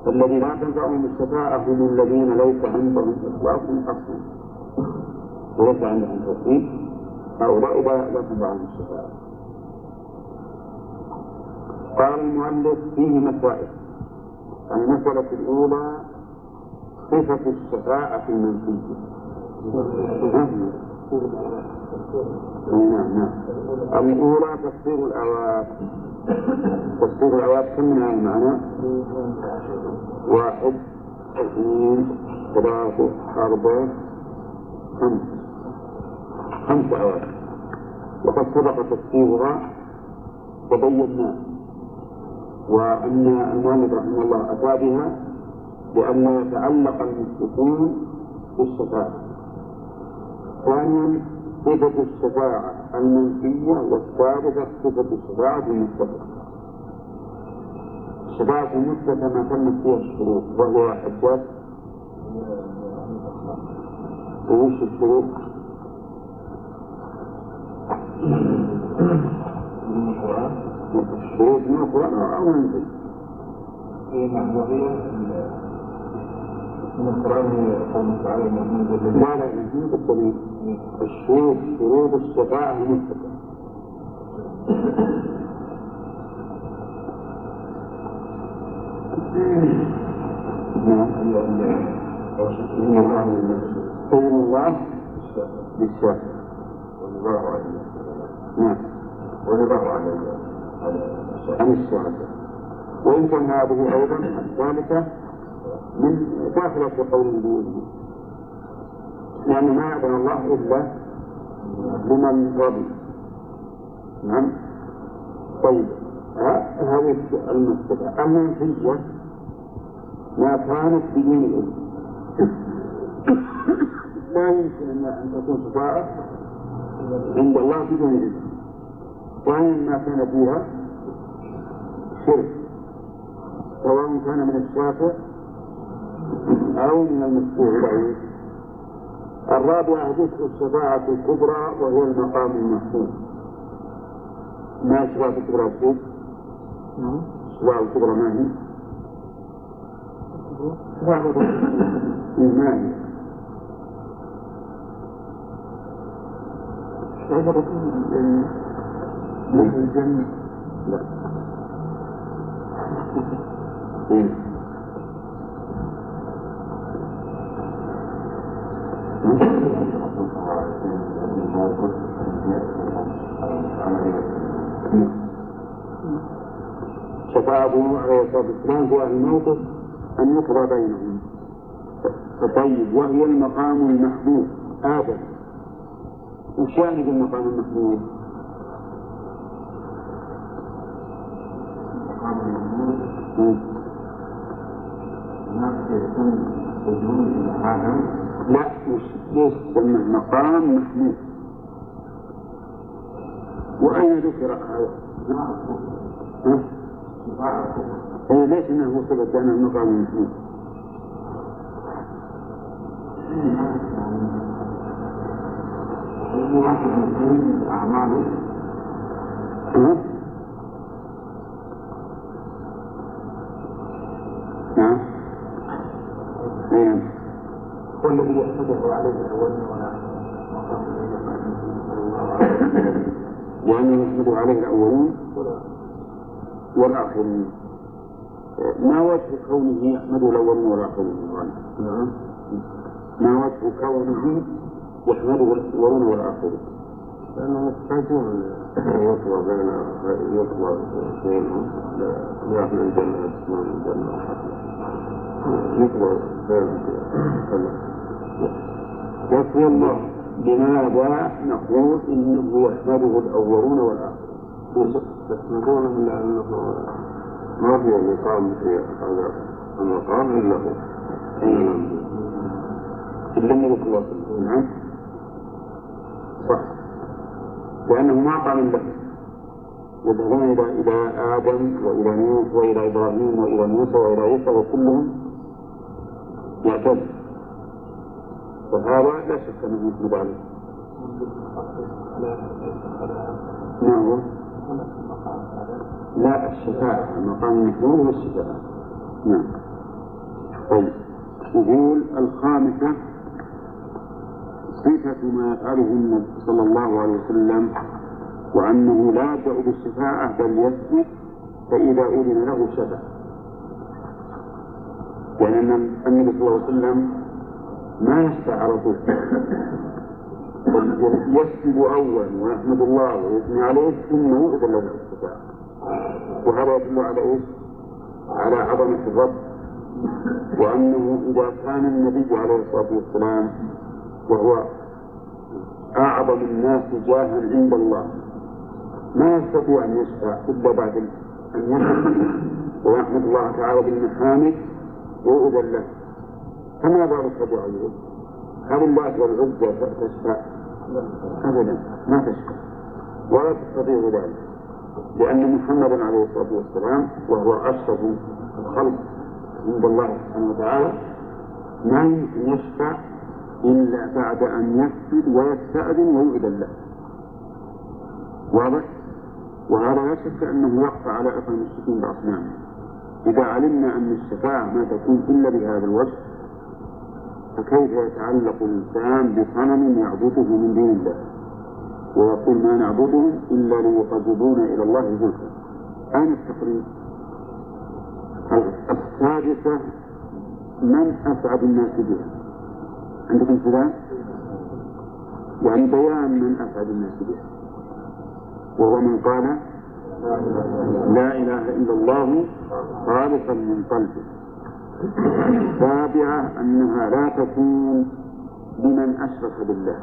Speaker 1: فالذي لا تنفعهم الشفاعة هم الذين ليس عندهم إخلاص أصلا. وليس عندهم توحيد هؤلاء لا لا تنفعهم الشفاعة. قال المؤلف فيه مسائل. المسألة الأولى صفة الشفاعة المنفية. نعم نعم. الأولى تفسير الآيات تفسير الآيات كم من معنا؟ واحد اثنين ثلاثة أربعة خمس. خمس آيات وقد سبق تفسيرها وبيناه وأن المؤلف رحمه الله أتى بها لأن يتعلق المشركون بالشفاعة ثانيا صفة الشفاعة المنفية والثالثة صفة الشفاعة المثبتة الشفاعة المثبتة ما تمت فيها الشروط وهو حجات وش الشروط؟ الشروط مطلقة أو منفية
Speaker 4: من القرآن قوله تعالى
Speaker 1: لا لا مهم بالدليل الشروط شروط الشفاعة نعم. الله سيد الله بالشافع
Speaker 4: والله عليه
Speaker 1: نعم.
Speaker 4: ورضاه عن
Speaker 1: عن الشهداء وإن كان هذه أيضا الثالثة من داخلة في قول النبي يعني ما أذن الله إلا لمن رضي. نعم. طيب. هذه المسألة. المنفية ما كانت بدون إذن لا يمكن أن أن تكون شفاعة عند الله بدون إذن وإن ما كان فيها شرك سواء كان من الشافع أو من المشفوع له الرابعة ذكر الشفاعة الكبرى وهي المقام المحفوظ. ما الشفاعة الكبرى الشيخ؟ الشفاعة الكبرى ما هي؟ ما هي؟ الجنة؟ لا. عليه الصلاة والسلام في أهل الموقف أن يقضى بينهم طيب وهي المقام المحمود آدم وش يعني بالمقام المحمود؟ مم. لا مش ليش تسمى مقام محمود وأين ذكر هذا؟ إيه ليش انه وصلت بين المقام المحمود؟ ها؟ نعم إيه
Speaker 4: والذي يحمده عليه الأول ولا
Speaker 1: يعني يحمد عليه الأولون والآخرون ما وجه كونه يحمده الأولون والآخرون ما وجه كونه يحمده الأولون والآخرون
Speaker 4: لأنهم يحتاجون يطلع بين يطلع بينهم لأهل الجنة يسمعون الجنة يطلع بينهم
Speaker 1: الله لماذا نقول إنه يحمده الأولون والآخرون.
Speaker 4: يحمدونه لأنه ما في مقام في هذا المقام إلا هو.
Speaker 1: إلا النبي صلى الله. عليه وسلم نعم. صح. لأنه ما قام له يذهبون إلى إلى آدم وإلى نوح وإلى إبراهيم وإلى موسى وإلى عيسى وكلهم يعتد وهذا لا شك أنه يحمد عليه. ما هو؟ لا الشفاعة المقام المحمود هو الشفاعة نعم. طيب. يقول الخامسة صفة ما يفعله النبي صلى الله عليه وسلم وأنه لا يبدأ بالشفاعة بل يسبق فإذا أذن له شفع لأن النبي صلى الله عليه وسلم ما يشفع على طول يسجد أولا ويحمد الله ويثني عليه ثم يؤذن له الشفاعة وهذا يدل على إيش؟ على عظمة الرب. وأنه إذا كان النبي عليه الصلاة والسلام وهو أعظم الناس جاها عند الله ما يستطيع أن يشفع إلا بعد أن يحمد ويحمد الله تعالى بالمحامد ويؤذن له. فما بالك بأيوب هل الله والعزى تشفع؟ أبدا ما تشفع ولا تستطيع ذلك لأن محمدا عليه الصلاة والسلام وهو أشرف الخلق عند الله سبحانه وتعالى ما يمكن يشفع إلا بعد أن يسجد ويستأذن ويؤذن له واضح؟ وهذا لا شك أنه يخفى على أثر المشركين بأصنامهم إذا علمنا أن الشفاعة ما تكون إلا بهذا الوجه فكيف يتعلق الإنسان بصنم يعبده من دون الله؟ ويقول ما نعبدهم إلا ليقربونا إلى الله زلفى. أين التقريب؟ السادسة من أسعد الناس بها؟ عندكم كذا؟ يعني بيان من أسعد الناس بها. وهو من قال لا إله إلا الله خالصا من قلبه. السابعة أنها لا تكون لمن أشرك بالله.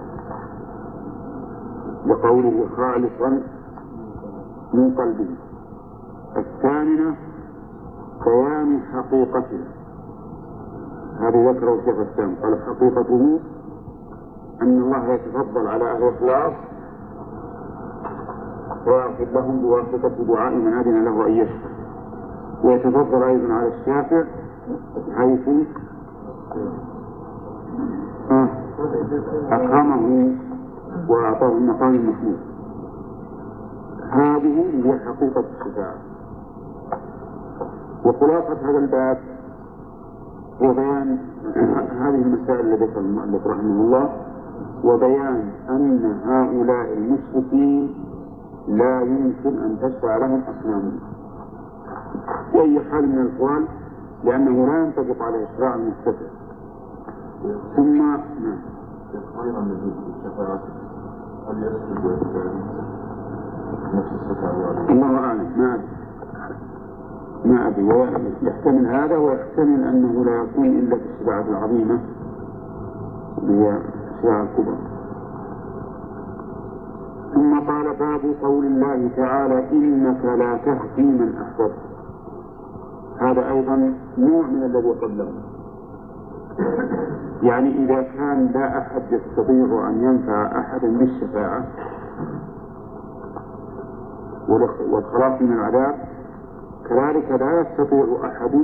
Speaker 1: لقوله خالصا من قلبه. الثامنة بيان حقيقته هذا ذكره الشيخ السام قال حقيقته أن الله يتفضل على أهل الإخلاص ويغفر لهم بواسطة دعاء من أذن له أن يشفع ويتفضل أيضا على الشافع حيث أكرمه وأعطاه المقام المحمود. هذه هي حقيقة الشفاعة وخلاصة هذا الباب هو بيان هذه المسائل التي ذكر المؤلف رحمه الله وبيان أن هؤلاء المشركين لا يمكن أن تشفع لهم أصنامهم. بأي حال من الأحوال لأنه لا ينطبق عليه إشراع المستفع ثم نعم الله أعلم ما أدري. ما أدري. يحتمل هذا ويحتمل أنه لا يكون إلا في الشفاعة العظيمة. اللي هي الشفاعة الكبرى. ثم قال باب قول الله تعالى إنك لا تهدي من أحببت. هذا أيضا نوع من الذي قبله يعني إذا كان لا أحد يستطيع أن ينفع أحدا بالشفاعة والخلاص من العذاب كذلك لا يستطيع أحد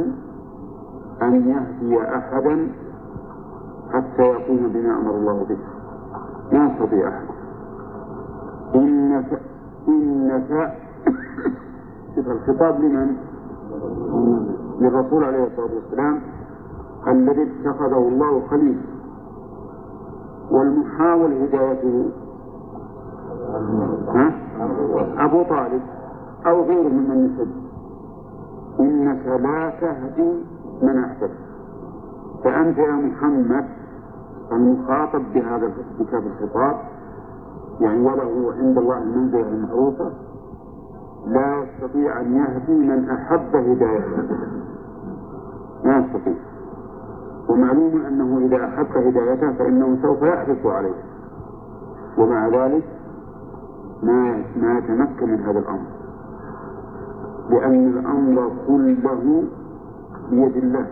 Speaker 1: أن يهدي أحدا حتى يقوم بما أمر الله به. ما يستطيع أحد. إنك إنك الخطاب لمن؟ للرسول عليه الصلاة والسلام الذي اتخذه الله خليفة والمحاول هدايته؟ أبو طالب أو غيره ممن يحب. إنك لا تهدي من أحببت. فأنت يا محمد المخاطب بهذا بهذا الخطاب يعني وله عند الله المنزلة المعروفة لا يستطيع أن يهدي من أحب هدايته ما يستطيع. ومعلوم أنه إذا أحب هدايته فإنه سوف يحرص عليه. ومع ذلك ما ما يتمكن من هذا الأمر. لأن الأمر كله بيد الله.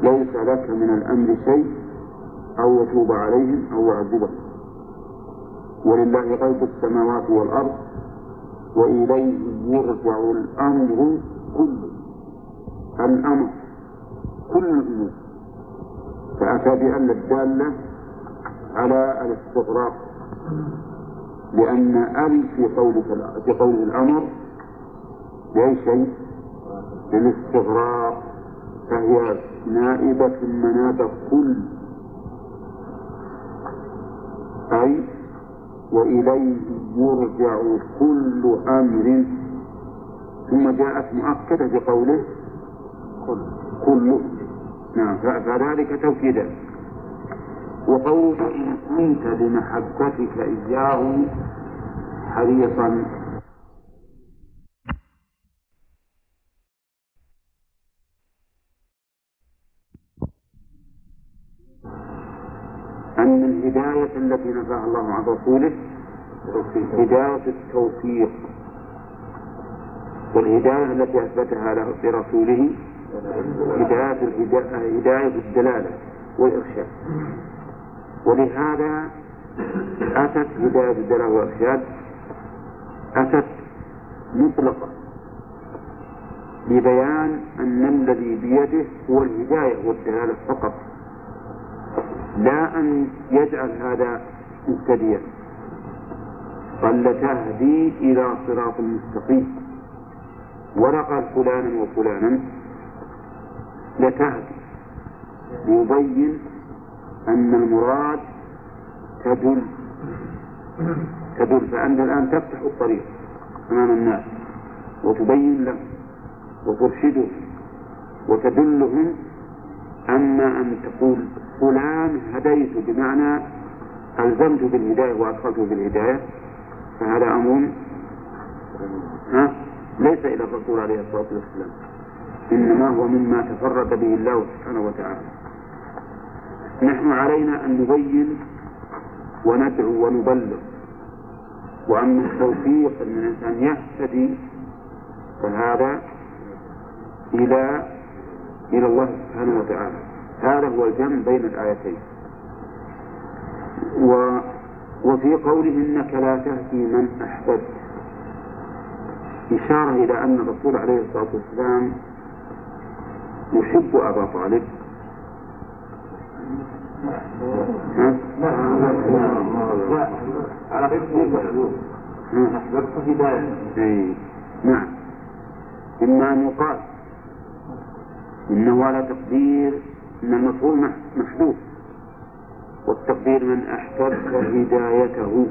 Speaker 1: ليس لك من الأمر شيء أو يتوب عليهم أو يعذبهم. ولله غيب السماوات والأرض. وإليه يرجع الأمر كله. الأمر كل الأمور فأتى بأن الدالة على الاستغراق. لأن أل في قولك في قول الأمر بأي شيء؟ للاستغراق فهي نائبة مناب كل. أي وإليه يرجع كل أمر. ثم جاءت مؤكدة بقوله كله نعم فذلك توكيدا وقوله إن كنت لمحبتك إياه حريصا. أن الهداية التي نفاها الله عن رسوله هداية التوفيق والهداية التي أثبتها له لرسوله هداية هداية الدلالة والإرشاد. ولهذا أتت هداية الدلالة والإرشاد أتت مطلقة لبيان أن الذي بيده هو الهداية والدلالة فقط. لا أن يجعل هذا مبتديا. قال لتهدي إلى صراط مستقيم. قال فلانا وفلانا. لتهدي. ليبين أن المراد تدل. تدل فأنت الآن تفتح الطريق أمام الناس وتبين لهم وترشدهم وتدلهم أما أن تقول. فلان هديت بمعنى ألزمت بالهداية وأدخلته بالهداية فهذا أمر ها؟ ليس إلى الرسول عليه الصلاة والسلام إنما هو مما تفرد به الله سبحانه وتعالى. نحن علينا أن نبين وندعو ونبلغ وأما التوفيق أن الإنسان يهتدي فهذا إلى إلى الله سبحانه وتعالى. هذا هو الجمع بين الآيتين. و وفي قوله إنك لا تهدي من أحببت. إشارة إلى أن الرسول عليه الصلاة والسلام يحب أبا طالب. أي نعم. إما أن يقال إنه على تقدير أن المفعول محذوف والتقدير من أحببت هدايته.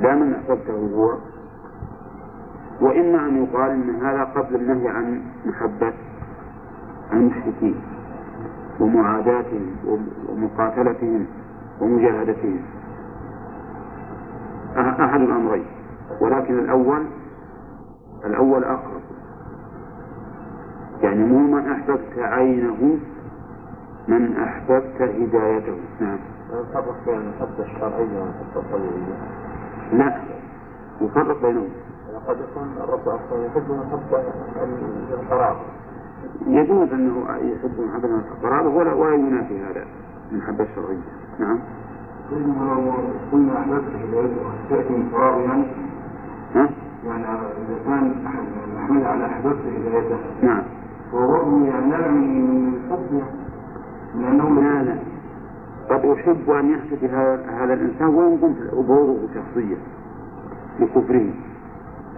Speaker 1: لا من أحببته هو. وإما أن يقال أن هذا قبل النهي عن محبة المشركين ومعاداتهم ومقاتلتهم ومجاهدتهم. أحد الأمرين. ولكن الأول الأول أقرب. يعني مو من أحببت عينه من أحببت هدايته. نعم.
Speaker 2: الفرق بين المحبة الشرعية والمحبة الطبيعية
Speaker 1: لا يفرق بينهم.
Speaker 2: قد يكون أصلا يحب محبة القرابة
Speaker 1: يجوز أنه يحب محبة القرابة ولا ولا ينافي هذا المحبة الشرعية نعم.
Speaker 2: لو قلنا أحببت هدايته تأتي متراضيا
Speaker 1: ها؟
Speaker 2: يعني إذا كان محمود على أحببت هدايته.
Speaker 1: نعم.
Speaker 2: من لأنه
Speaker 1: لا لا قد أحب أن يهتدي هذا الإنسان وإن كنت أبوره شخصيا لكفره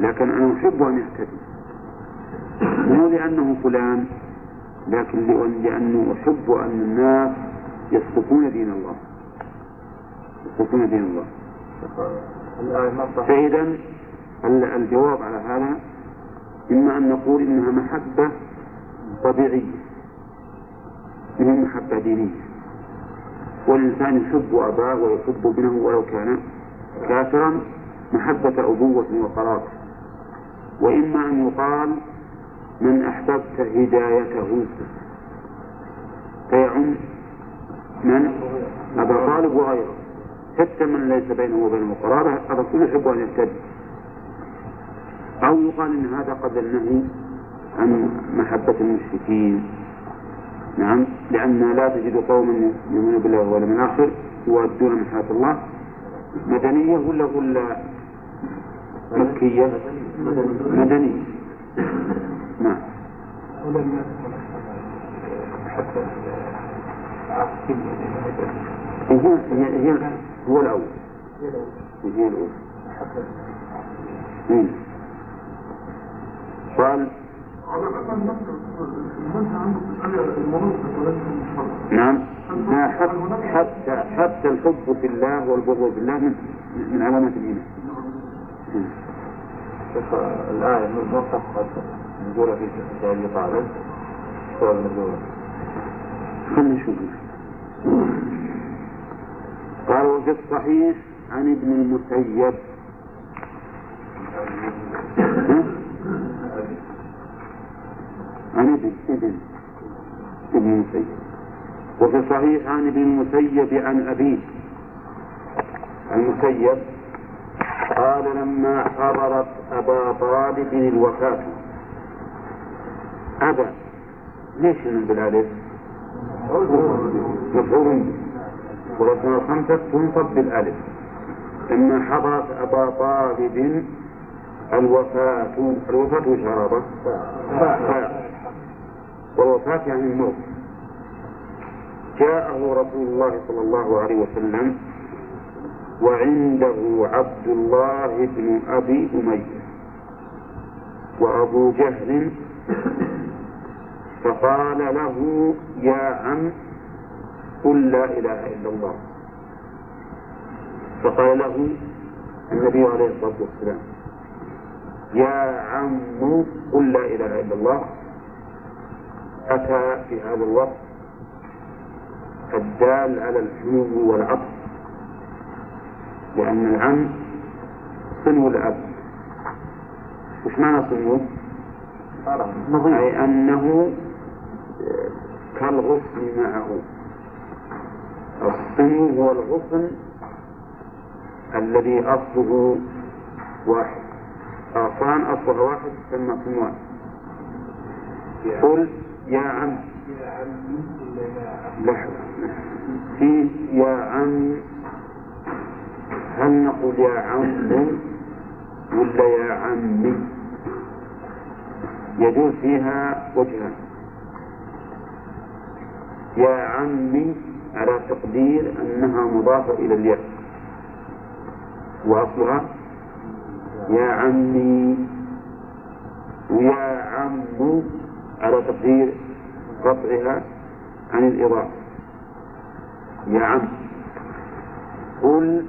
Speaker 1: لكن أنا أحب أن يهتدي مو لأنه فلان لكن لأن- لأنه أحب أن الناس يسلكون دين الله. يسلكون دين الله. فإذا ال- الجواب على هذا إما أن نقول إنها محبة طبيعية من محبة دينية والإنسان يحب أباه ويحب ابنه ولو كان كافرا محبة أبوة وقرابة وإما أن يقال من أحببت هدايته. فيعم من أبا طالب وغيره. حتى من ليس بينه وبينه قرابة الرسول يحب أن يهتدي أو يقال إن هذا قبل النهي عن محبة المشركين. نعم لأن لا تجد قوما يؤمنون بالله واليوم الآخر يوادون من حياة الله. مدنية ولا ولا مكية؟ مدنية. نعم. هي هي هي هو الأول. هي الأولى مم. قال نعم. لا حتى حتى حتى الحب في الله والبغض في الله من, من علامات.
Speaker 2: شوف الآية ما صح نقولها في سؤال طالب سؤال
Speaker 1: خلنا نشوف. قال وفي الصحيح عن ابن المسيب؟ عن ابن ابن ابن المسيب. وفي الصحيح عن ابن المسيب عن أبيه. المسيب قال لما حضرت أبا طالب الوفاة. أبى ليش من بالألف؟ به والأسماء الخمسة تنصب بالألف. لما حضرت أبا طالب الوفاة. الوفاة وش عربة؟ والوفاة يعني الموت جاءه رسول الله صلى الله عليه وسلم وعنده عبد الله بن أبي أمية وأبو جهل. فقال له يا عم قل لا إله إلا الله. فقال له النبي عليه الصلاة والسلام يا عم قل لا إله إلا الله. أتى في هذا الوقت الدال على الحمو والعطف لأن العم صنو الأب. وش معنى صنو؟ أي أنه كالغصن معه. الصنو هو الغصن الذي أصله واحد. أغصان أصلها واحد تسمى صنوان. قل يا عم لحظة في يا عم هل نقول يا عم ولا يا عمي؟ يجوز فيها وجهان يا عمي على تقدير أنها مضافة إلى الياء وأصلها يا عمي ويا عم على تقدير قطعها عن الإضافة. يا عم قل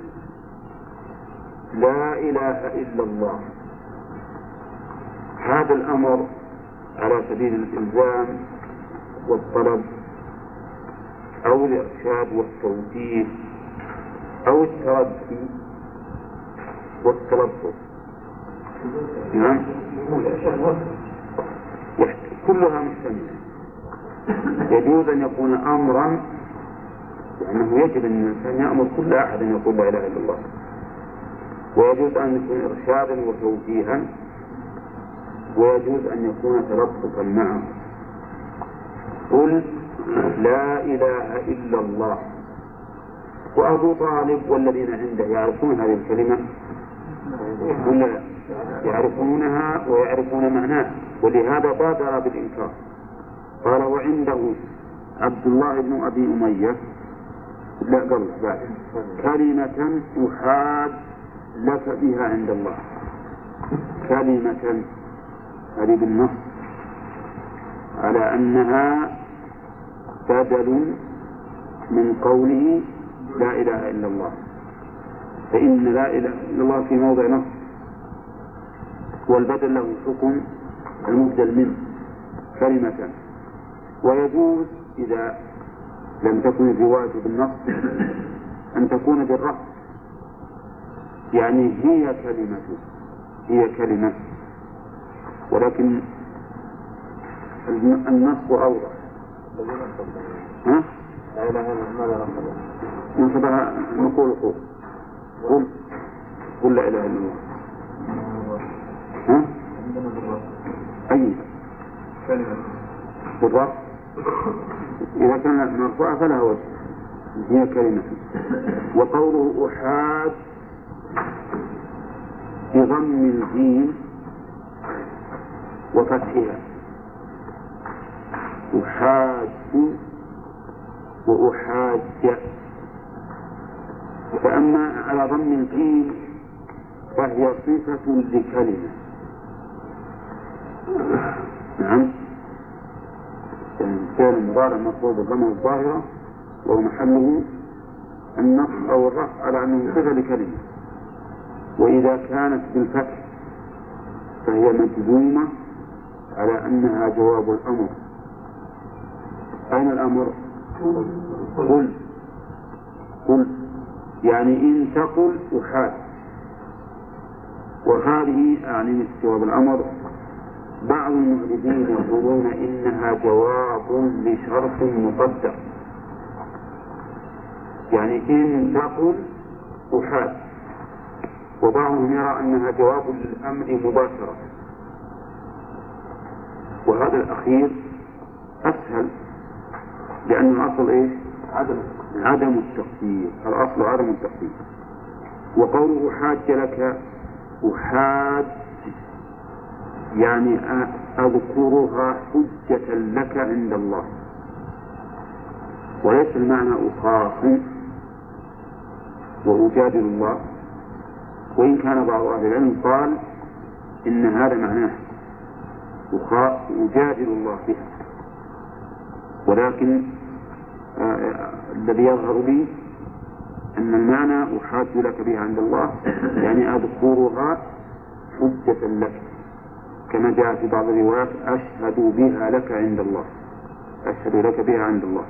Speaker 1: لا إله إلا الله. هذا الأمر على سبيل الإلزام والطلب أو الإرشاد والتوجيه أو التردي والتلطف نعم. كلها محتملة يجوز أن يكون أمرا لأنه يجب أن الإنسان يأمر كل أحد أن يقول لا إله إلا الله. ويجوز أن يكون إرشادا وتوجيها. ويجوز أن يكون تلطفا معه. قل لا إله إلا الله. وأبو طالب والذين عنده يعرفون هذه الكلمة؟ ولا يعرفونها ويعرفون معناها ولهذا بادر بالإنكار. قال وعنده عبد الله بن أبي أمية لا قبل بعد كلمة أحاد لك بها عند الله. كلمة هذه بالنص على أنها بدل من قوله لا إله إلا الله. فإن لا إله إلا الله في موضع نص والبدل له حكم المبدل منه كلمة. ويجوز إذا لم تكن الرواية بالنص أن تكون بالرفع يعني هي كلمة هي كلمة. ولكن النص أوضح. ها؟ نصبها نقول قول. قل قل لا إله إلا الله. ها؟ أي.
Speaker 2: كلمة.
Speaker 1: بالرفع. إذا كانت مرفوعة فلها وجه. هي كلمة. وقوله أحاد بضم الجيم وفتحها. أحاد وأحاج فأما على ضم الجيم فهي صفة لكلمة. نعم. فعل مضارع مطلوب بالضمة الظاهرة وهو محله النص أو الرفع على أنه صفة لكلمة. وإذا كانت بالفتح فهي مجزومة على أنها جواب الأمر. أين الأمر؟ قل. قل. يعني إن تقل أحال. وهذه أعني جواب الأمر. بعض المغربين يقولون إنها جواب لشرط مقدر يعني إن تقل أحال وبعضهم يرى أنها جواب للأمر مباشرة. وهذا الأخير أسهل لأن الأصل إيش؟
Speaker 2: عدم.
Speaker 1: عدم التخفيف الأصل عدم التخفيف وقوله حاج لك أحاج يعني أذكرها حجة لك عند الله. وليس المعنى أخاصم وأجادل الله. وإن كان بعض أهل العلم قال إن هذا معناه أجادل الله بها. ولكن آه، آه، الذي يظهر لي أن المعنى أحاج لك بها عند الله يعني أذكرها حجة لك. كما جاء في بعض الروايات أشهد بها لك عند الله. أشهد لك بها عند الله.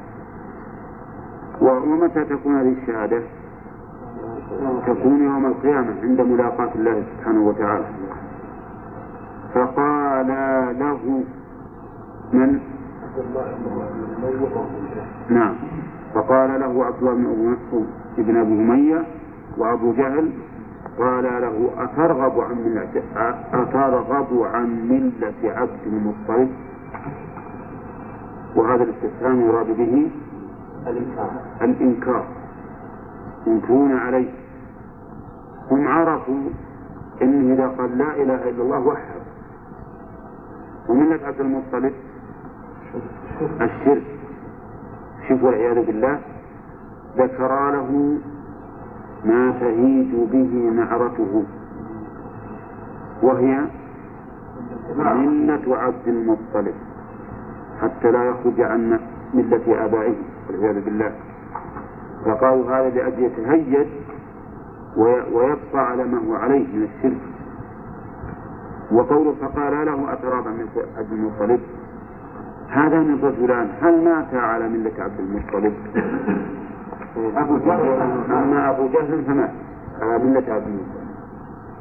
Speaker 1: ومتى تكون هذه الشهادة؟ تكون يوم القيامة عند ملاقاة الله سبحانه وتعالى. فقال له من؟ نعم. فقال له عبد الله بن ابن أبي أمية وأبو جهل قال له أترغب عن ملة أترغب عن ملة عبد المطلب؟ وهذا الاستفهام يراد به الإنكار. الإنكار. ينكرون عليه. هم عرفوا أنه إذا قال لا إله إلا الله وحد وملة عبد المطلب؟ الشرك. شوف والعياذ بالله ذكر له ما تهيج به نعرته وهي ملة عبد المطلب. حتى لا يخرج عن ملة آبائه والعياذ بالله. فقالوا هذا لأجل يتهيج ويبقى على ما هو عليه من الشرك. وقوله فقال له أتراب من عبد المطلب؟ هذا من رجلان هل مات على ملة عبد المطلب؟ أبو جهل أما أبو جهل فمات على ملة عبد المطلب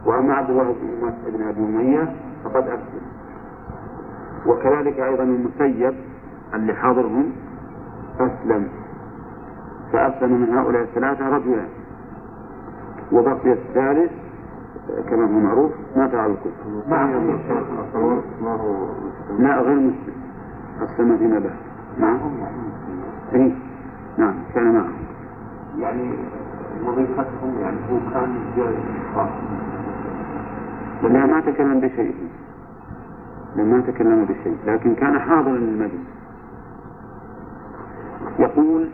Speaker 1: وأما عبد الله بن أبي أمية فقد أسلم. وكذلك أيضا المسيب اللي حاضرهم أسلم. فأسلم من هؤلاء الثلاثة رجلان وبقي الثالث كما هو معروف مات على الكفر لا غير مسلم. أسلم فيما بعد. نعم؟ إيه. نعم كان معه.
Speaker 2: يعني وظيفتهم يعني هو كان
Speaker 1: لا ما تكلم بشيء. لما تكلم بشيء. لكن كان حاضرا للمجلس. يقول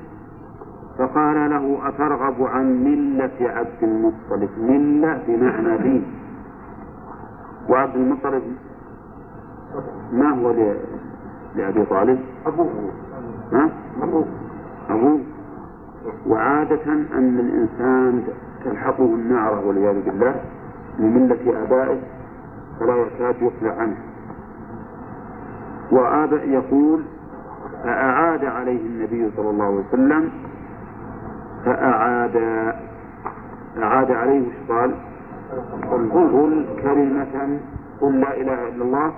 Speaker 1: فقال له أترغب عن ملة عبد المطلب. ملة بمعنى دين. وعبد المطلب ما هو لأبي طالب؟
Speaker 2: أبوه.
Speaker 1: ها؟ أبوه. أبوه. وعادة أن الإنسان تلحقه النعرة والعياذ بالله لملة آبائه فلا يكاد يقلع عنه وآباء يقول فأعاد عليه النبي صلى الله عليه وسلم فأعاد أعاد عليه وش قال؟ قل كلمة قل لا إله إلا الله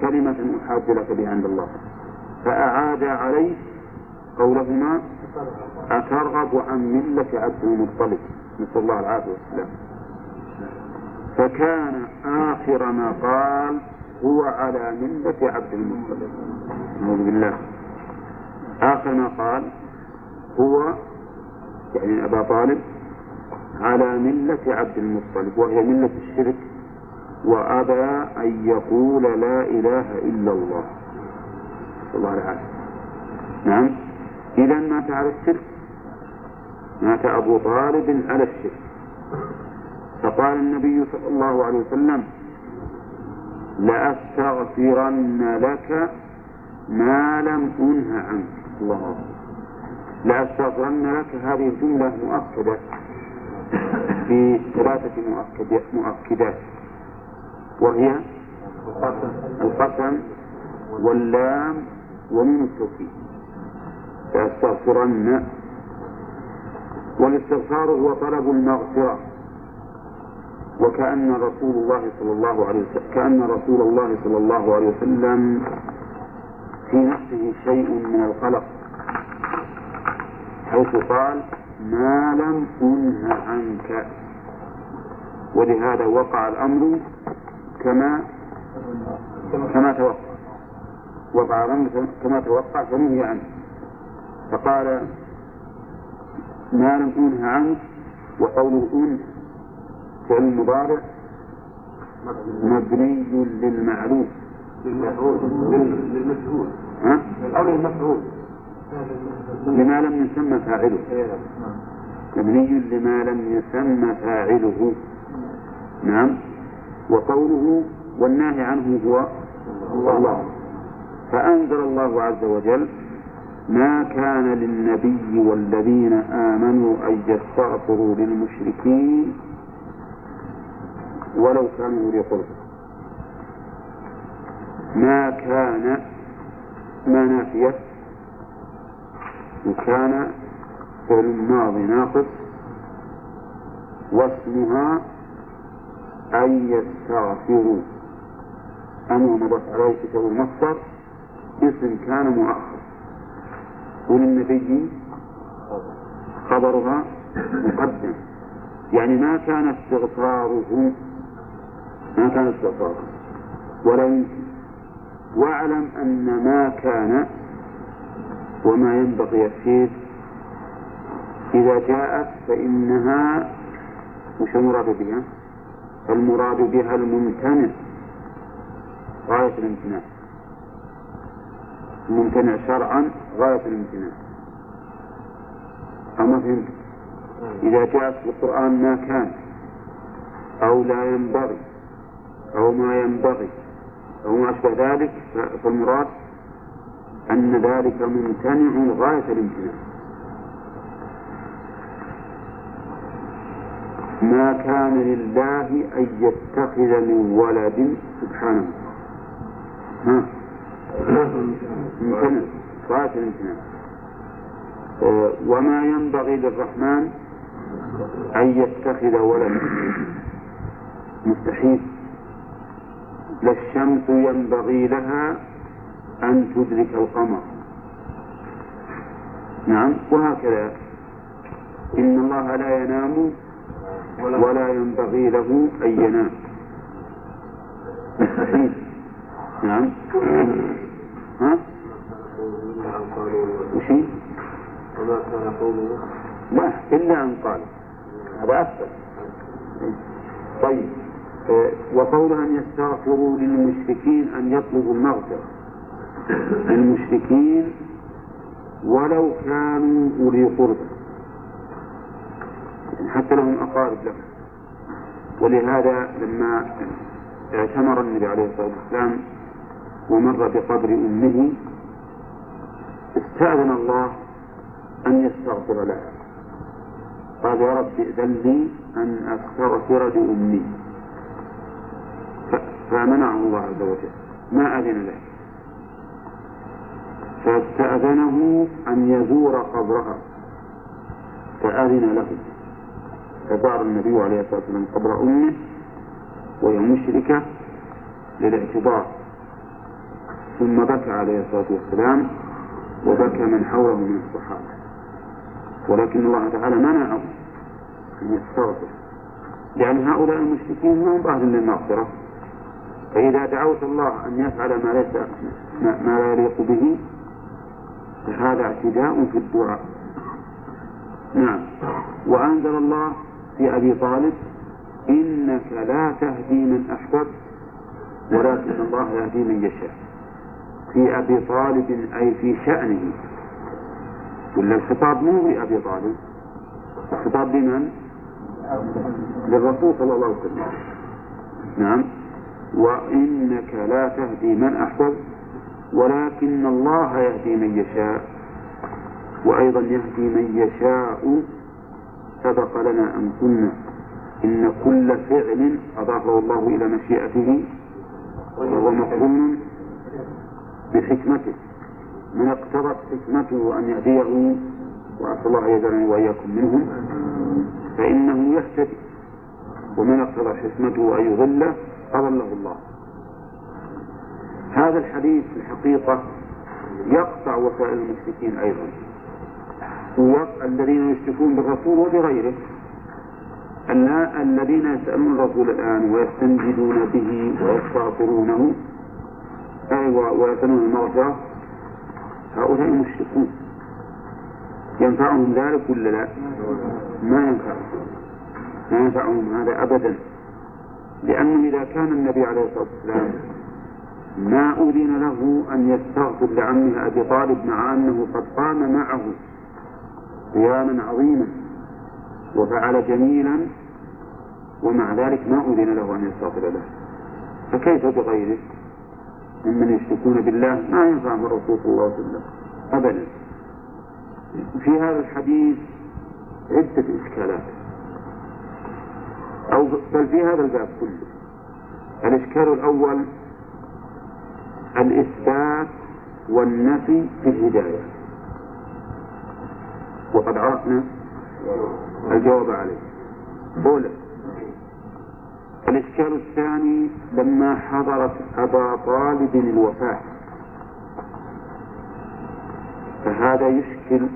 Speaker 1: كلمة أحاج لك بها عند الله فأعاد عليه قولهما أترغب عن ملة عبد المطلب. نسأل الله العافية والسلام. فكان آخر ما قال هو على ملة عبد المطلب. نعوذ بالله. آخر ما قال هو يعني أبا طالب على ملة عبد المطلب وهي ملة الشرك وأبى أن يقول لا إله إلا الله. نسأل الله العافية. نعم. إذا مات على الشرك. مات أبو طالب على الشرك. فقال النبي صلى الله عليه وسلم لأستغفرن لك ما لم أنه عنك. الله. أكبر لأستغفرن لك. هذه الجملة مؤكدة. في ثلاثة مؤكدات. وهي القسم واللام ومن التوكيد. لأستغفرن. والاستغفار هو طلب المغفرة. وكأن رسول الله صلى الله عليه وسلم كأن رسول الله صلى الله عليه وسلم في نفسه شيء من القلق. حيث قال ما لم أنه عنك. ولهذا وقع الأمر كما كما توقع. وقع الأمر كما توقع فنهي عنه. فقال ما لم أنه عنه وقوله أنه فعل مضارع مبني للمعلوم
Speaker 2: للمشهور
Speaker 1: ها؟
Speaker 2: أو للمفعول.
Speaker 1: لما لم يسمى فاعله. مبني لما لم يسمى فاعله. نعم. وقوله والناهي عنه هو الله. فأنزل الله عز وجل ما كان للنبي والذين آمنوا أن يستغفروا للمشركين ولو كانوا قربى. ما كان ما نافية وكان فعل ماضي ناقص واسمها أن يستغفروا. أمر مضت عليه كتاب المصدر اسم كان مؤخر. وللنبي خبرها مقدم. يعني ما كان استغفاره ما كان استغفاره. ولا يمكن. واعلم أن ما كان وما ينبغي يفيد إذا جاءت فإنها وش المراد بها؟ المراد بها الممتنع. غاية الامتناع. الممتنع شرعا غاية الامتناع. أما فهمت إذا جاءت في القرآن ما كان أو لا ينبغي أو ما ينبغي أو ما أشبه ذلك فالمراد أن ذلك ممتنع غاية الامتناع. ما كان لله أن يتخذ من ولد سبحانه. ها؟ ممتنع غاية الامتناع وما ينبغي للرحمن أن يتخذ ولدا. مستحيل. لا الشمس ينبغي لها أن تدرك القمر. نعم وهكذا. إن الله لا ينام ولا ينبغي له أن ينام. مستحيل. نعم. ها؟ وشي؟
Speaker 2: وما كان قوله؟
Speaker 1: لا إلا أن قال. هذا أثبت طيب آه، وقوله أن يستغفروا للمشركين أن يطلبوا المغفرة. للمشركين ولو كانوا أولي قربى. حتى لهم أقارب لهم. ولهذا لما اعتمر النبي عليه الصلاة والسلام ومر بقبر أمه استأذن الله أن يستغفر لها قال يا رب ائذن لي أن أستغفر لأمي. فمنعه الله عز وجل. ما أذن له. فاستأذنه أن يزور قبرها. فأذن له. فزار النبي عليه الصلاة والسلام قبر أمه وهي مشركة للاعتبار ثم بكى عليه الصلاة والسلام وبكى من حوله من الصحابة. ولكن الله تعالى منعه أن يستغفر لأن هؤلاء المشركين ما هم أهل للمغفرة فإذا دعوت الله أن يفعل ما ليس ما لا يليق به فهذا اعتداء في الدعاء. نعم. وأنزل الله في أبي طالب إنك لا تهدي من أحببت ولكن الله يهدي من يشاء. في أبي طالب أي في شأنه. ولا الخطاب مو لأبي طالب؟ الخطاب لمن؟ للرسول صلى الله عليه وسلم. نعم. وإنك لا تهدي من أحببت ولكن الله يهدي من يشاء. وأيضا يهدي من يشاء. سبق لنا أن قلنا إن كل فعل أضافه الله إلى مشيئته وهو مقرون بحكمته من اقتضت حكمته أن يهديه وأسأل الله أن يجعلني وإياكم منهم فإنه يهتدي. ومن اقتضى حكمته أن يضله أضله الله. هذا الحديث في الحقيقة يقطع وسائل المشركين أيضا. الذين يشركون بالرسول وبغيره. الذين يسألون الرسول الآن ويستنجدون به ويستغفرونه أي ويسألون المغفرة هؤلاء مشركون. ينفعهم ذلك ولا لا؟ ما ينفعهم. ما ينفعهم هذا أبدا. لأنه إذا كان النبي عليه الصلاة والسلام ما أذن له أن يستغفر لعمه أبي طالب مع أنه قد قام معه قياما عظيما وفعل جميلا ومع ذلك ما أذن له أن يستغفر له. فكيف بغيره؟ ممن يشركون بالله ما ينفعهم الرسول صلى الله عليه وسلم. أبدا. في هذا الحديث عدة إشكالات. أو بل في هذا الباب كله. الإشكال الأول الإثبات والنفي في الهداية. وقد عرفنا الجواب عليه. أولا. الإشكال الثاني لما حضرت أبا طالب الوفاة فهذا يشكل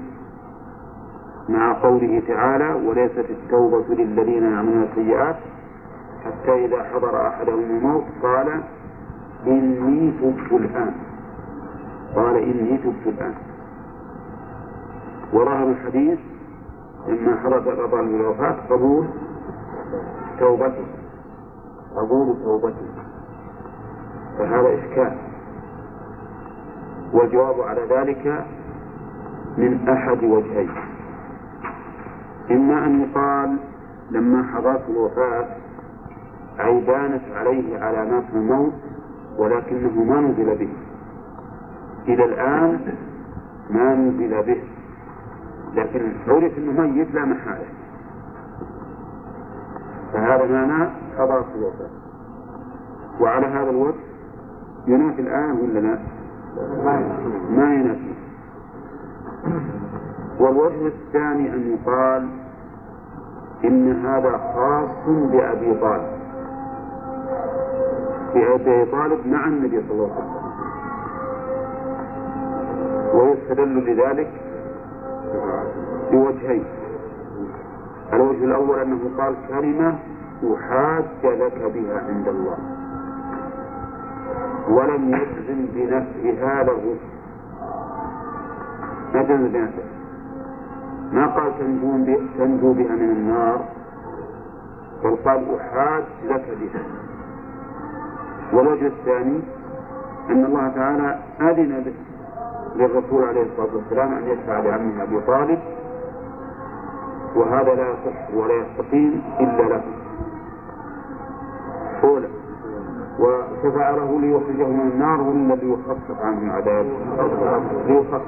Speaker 1: مع قوله تعالى وليست التوبة للذين يعملون السيئات حتى إذا حضر أحدهم الموت قال إني تبت الآن قال إني تبت الآن وظاهر الحديث لما حضرت أبا من الوفاة قبول توبته. قبول توبته فهذا إشكال. والجواب على ذلك من أحد وجهين. إما أن يقال لما حضرت الوفاة أي بانت عليه علامات الموت ولكنه ما نزل به. إلى الآن ما نزل به. لكن عرف أنه ميت لا محالة. فهذا معنى حضرت الوفاة وعلى هذا الوجه ينافي الآن ولا لا؟ ما ينافي. والوجه الثاني أن يقال إن هذا خاص بأبي طالب. بأبي طالب مع النبي صلى الله عليه وسلم. ويستدل لذلك بوجهين. الوجه الأول أنه قال كلمة أحاج لك بها عند الله. ولم يجزم بنفسها له. ما جزم بنفسه؟ ما قال تنجو بها من النار؟ بل قال أحاج لك بها. والوجه الثاني أن الله تعالى أذن للرسول عليه الصلاة والسلام أن يدفع لعمه أبي طالب وهذا لا يصح ولا يستقيم إلا له. أولا وفعله ليخرجه من النار ولا ليخفف عنه العذاب؟ ليخفف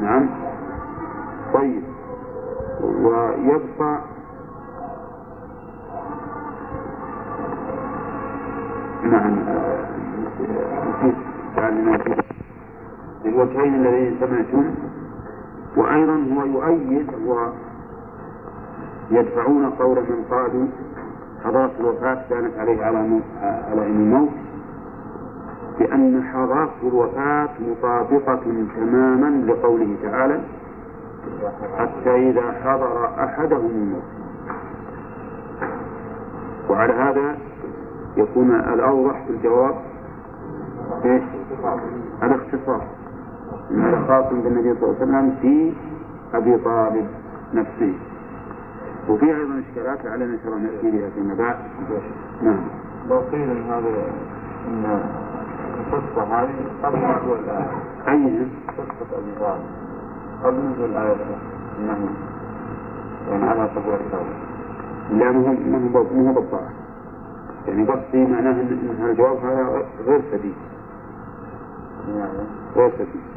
Speaker 1: نعم. طيب. ويبقى نعم. تعلمنا الوجهين الذين سمعتم. وأيضا هو يؤيد ويدفعون قول من قالوا حضارة الوفاة كانت عليه على على الموت بأن حضارة الوفاة مطابقة تماما لقوله تعالى حتى إذا حضر أحدهم الموت وعلى هذا يكون الأوضح في الجواب؟ الاختصار خاص بالنبي صلى الله عليه وسلم في أبي طالب نفسه. وفي أيضا إشكالات لعلنا إن شاء الله نأتي بها فيما بعد نعم.
Speaker 2: لو قيل إن هذا إن القصة هذه قبل نزول الآية.
Speaker 1: أي
Speaker 2: قصة أبي طالب. قبل نزول الآية. إنه يعني على قبول التوبة
Speaker 1: لا هو ما هو بالطاعة. يعني قصدي معناه هذا الجواب هذا غير سديد.
Speaker 2: يعني
Speaker 1: غير سديد.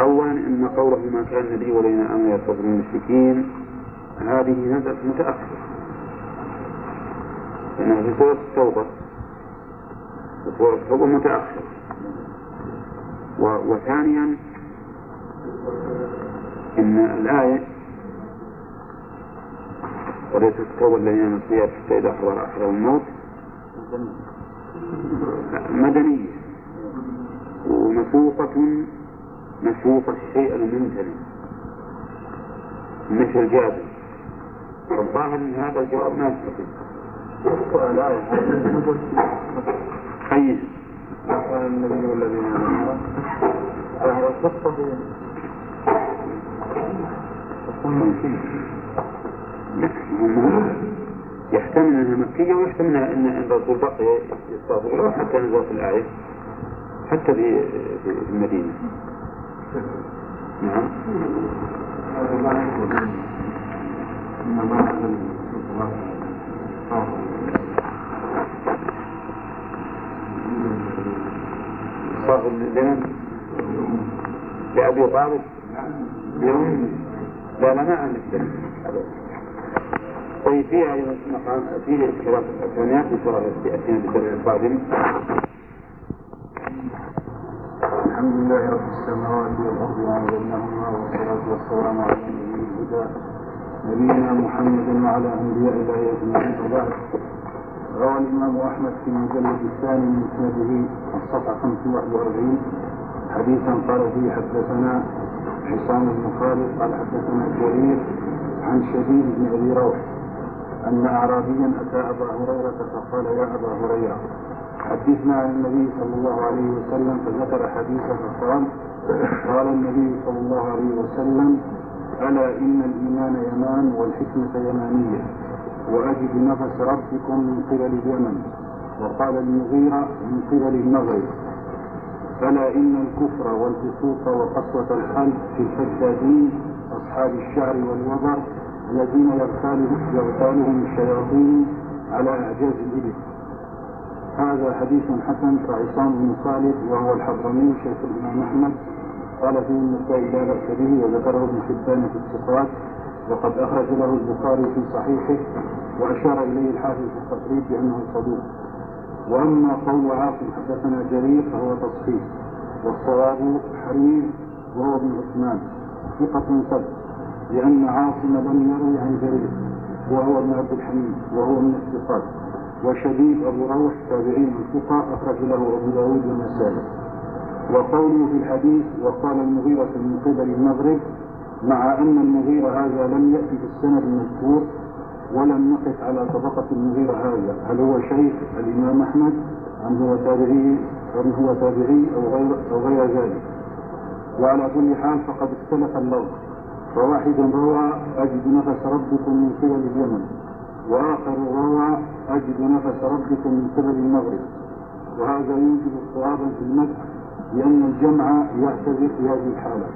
Speaker 1: اولا إن قوله ما كان لي ولينا أمر يصبر المشركين هذه نزلت متأخرة. لانها في سوره التوبة. وسوره التوبة متأخرة. و- وثانيا إن الآية وليس التوبة الذين السيئات حتى إذا حضر أحدهم الموت مدنية. ومسوقة مسوق الشيء الممتنع مثل الجابر. الظاهر إن هذا الجواب ما يستقيم
Speaker 2: قال النبي
Speaker 1: يحتمل انها مكية ويحتمل ان الرسول بقي يستغفر حتى نزلت الآية. حتى في في المدينة نعم. صاحب لمن؟ لأبي طالب؟ يوم لا لا ما عندك طيب فيها مقام فيه خلاف الثانيات إن شاء الله يأتينا بالدرس القادم
Speaker 2: الحمد لله رب السماوات والأرض وما والصلاة والسلام على نبي الهدى نبينا محمد وعلى أنبياء الله أجمعين. وبعد روى الإمام أحمد في المجلد الثاني من مسنده الصفحة 541 حديثا قال فيه حدثنا عصام بن خالد قال حدثنا جرير عن شديد بن أبي روح. أن أعرابيا أتى أبا هريرة فقال يا أبا هريرة حدثنا عن النبي صلى الله عليه وسلم فذكر حديثه فقال قال النبي صلى الله عليه وسلم ألا إن الإيمان يمان والحكمة يمانية وأجد نفس ربكم من قبل اليمن وقال المغيرة من قبل المغرب ألا إن الكفر والفسوق وقسوة القلب في الحدادين أصحاب الشعر والوبر الذين يغتالهم الشياطين على إعجاز الإبل. هذا حديث حسن كعصام بن خالد وهو الحضرمي شيخ الإمام أحمد. قال فيه النسائي لا بأس به وذكره ابن حبان في الثقات وقد أخرج له البخاري في صحيحه وأشار إليه الحافظ في التقريب بأنه صدوق. وأما قول عاصم حدثنا جرير فهو تصحيح. والصواب حرير وهو ابن عثمان. ثقة ثبت لأن عاصم لم يروي عن جرير وهو ابن عبد الحميد وهو من الثقات. وشديد أبو روح تابعين الثقة أخرج له أبو داود والنسائي وقوله في الحديث وقال المغيرة من قبل المغرب مع أن المغيرة هذا لم يأتي في السند المذكور ولم نقف على طبقة المغيرة هذا. هل هو شيخ الإمام أحمد أم هو تابعي أم هو تابعي أو غير أو غير ذلك؟ وعلى كل حال فقد اختلف اللفظ. فواحد روى أجد نفس ربكم من قبل اليمن وآخر روى أجد نفس ربكم من قبل المغرب. وهذا يوجب اضطرابا في المدح لأن الجمع يعتذر في هذه الحالة.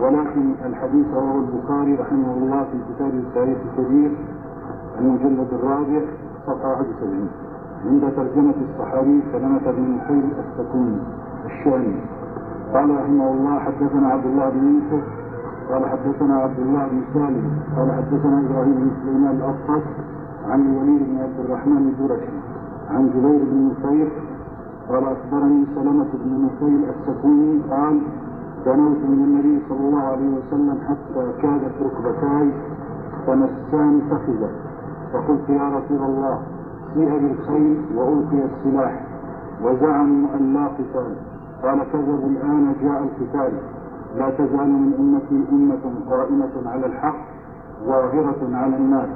Speaker 2: ولكن الحديث رواه البخاري رحمه الله في كتاب التاريخ الكبير المجلد الرابع صفحة 71 عند ترجمة الصحابي سلمة بن نفيل السكوني الشامي. قال رحمه الله حدثنا عبد الله بن يوسف قال حدثنا عبد الله بن سالم قال حدثنا إبراهيم بن سليمان الاصفر عن الوليد بن عبد الرحمن الجرشي عن جبير بن نفير قال أخبرني سلمة بن نفيل السكوني قال دنوت من النبي صلى الله عليه وسلم حتى كادت ركبتاي تمسان فخذا فقلت يا رسول الله جيء بالخيل وألقي السلاح وزعموا أن لا قتال. قال كذبوا الآن جاء القتال. لا تزال من أمتي أمة قائمة على الحق ظاهرة على الناس.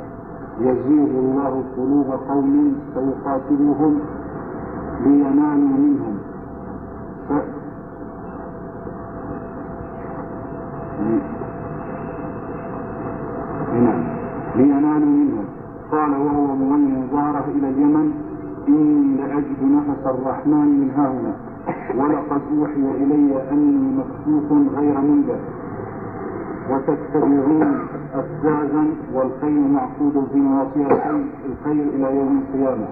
Speaker 2: يزيغ الله قلوب قوم فيقاتلهم لينالوا منهم. ف... نعم. لينالوا منهم. قال وهو مولي ظهره إلى اليمن اني لأجد نفس الرحمن من هاهنا. ولقد أوحي إلي أني مكفوف غير منذر. وتتبعون افزازا والخيل معقود في نواصي الخيل إلى يوم القيامة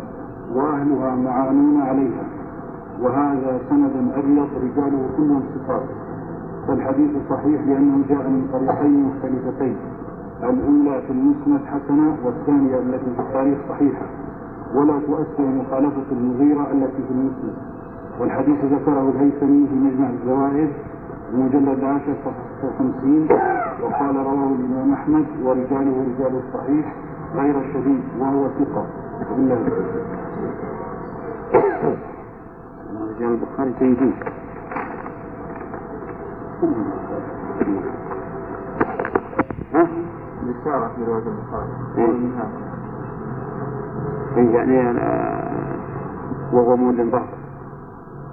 Speaker 2: وأهلها معانون عليها. وهذا سند أبيض رجاله كلهم ثقات. فالحديث صحيح لأنه جاء من طريقين مختلفتين الأولى في المسند حسنة والثانية التي في التاريخ صحيحة. ولا تؤثر مخالفة المغيرة التي في المسند. والحديث ذكره الهيثمي في مجمع الزوائد المجلد العاشر صفحة 50 وقال رواه الإمام أحمد ورجاله رجال الصحيح غير شديد وهو ثقة. بالله
Speaker 1: رجال البخاري جيدين ها؟
Speaker 2: في رواية البخاري.
Speaker 1: إيه. إيه يعني آه، وهو مولد ظهر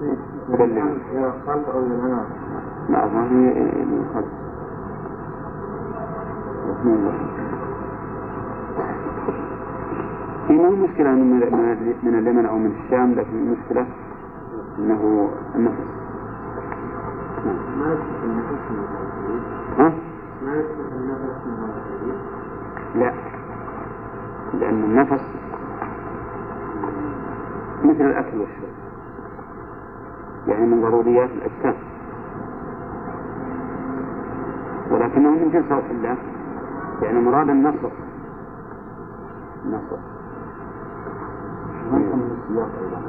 Speaker 2: أو إلى الأمام
Speaker 1: نعم ما هي الخلف في مو مشكلة من من من اليمن أو من الشام؟ لكن المشكلة أنه النفس.
Speaker 4: ما يصلح النفس من
Speaker 1: ها؟
Speaker 4: ما النفس من
Speaker 1: لا. لأن النفس مثل الأكل والشرب. يعني من ضروريات الأجسام ولكنه من جنس روح الله يعني مراد النصر. النصر.
Speaker 4: من السياق أيضا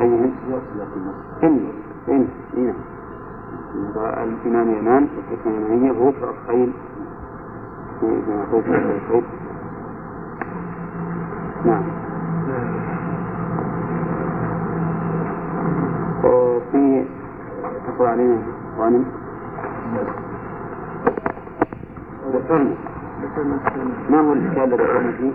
Speaker 1: أي
Speaker 4: سياق سياق النص
Speaker 1: إن إن إن. الإمام يمان والحكمة غفر الخيل في في الخيل نعم. وفي تقرأ علينا غانم ذكرنا ما هو الإشكال الذي ذكرنا فيه؟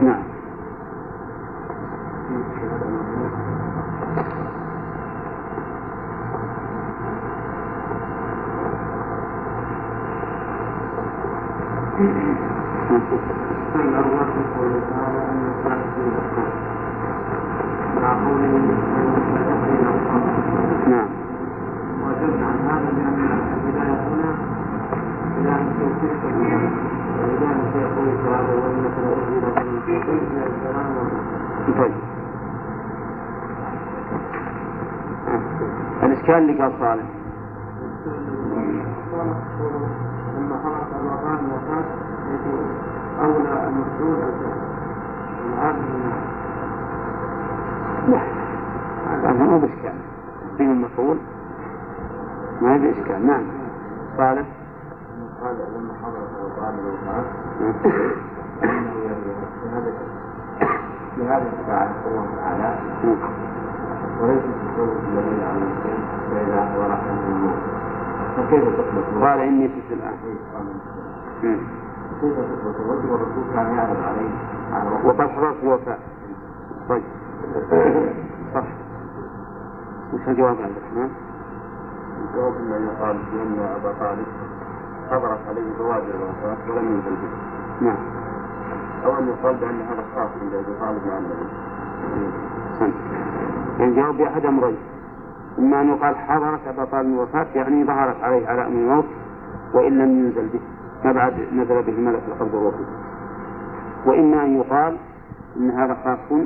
Speaker 4: ثم
Speaker 1: نعم
Speaker 4: وأجبنا عن هذا بأن البداية هنا بداية توفيق الإيمان وبداية في قوله تعالى وإنك لأجل توفيق من الكلام
Speaker 1: طيب الإشكال اللي قال صالح.
Speaker 4: أولى المسؤول العبد من
Speaker 1: هذا مو بإشكال. فيه المفعول؟ ما هي بإشكال. نعم. صالح
Speaker 4: قال لما الوفاة
Speaker 1: نعم.
Speaker 4: أنه يرجع في هذا في الساعة الله تعالى وليس في النبي عليه الصلاة والسلام فإذا حضر أحدهم الموت فكيف تثبت
Speaker 1: قال إني في الآن
Speaker 4: على
Speaker 1: حضرت الوفاة طيب. صح. وش الجواب عبد الرحمن؟
Speaker 4: الجواب أن يقال بأن أبا طالب حضرت عليه بوادر الوفاة ولم ينزل به.
Speaker 1: نعم.
Speaker 4: أو أن يقال بأن هذا خاص عند أبي طالب مع النبي.
Speaker 1: أحسنت الجواب بأحد أمرين. إما أن يقال حضرت أبا طالب الوفاة يعني ظهرت عليه علامة الموت وإن لم ينزل به. ما بعد نزل به ملك القبض الروحي وإما أن يقال إن هذا خاص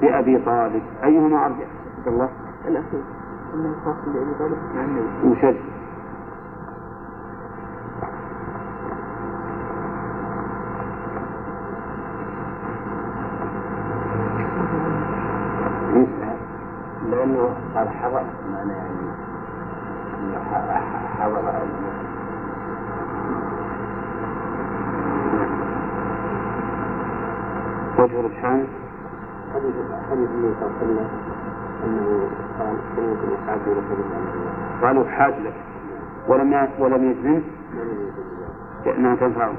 Speaker 1: بأبي طالب. أيهما أرجح؟ عبد الله.
Speaker 3: الأخير. أنه خاص بأبي طالب. مع النبي
Speaker 1: وشد
Speaker 4: لأنه قال حضر. معنى يعني حضر.
Speaker 1: وجه الحامل
Speaker 4: حديث حديث النبي صلى الله عليه وسلم أنه قال الإسعاف في رسول الله
Speaker 1: قالوا حاج لك. ولم ولم يجزم؟ بأنها تنفعه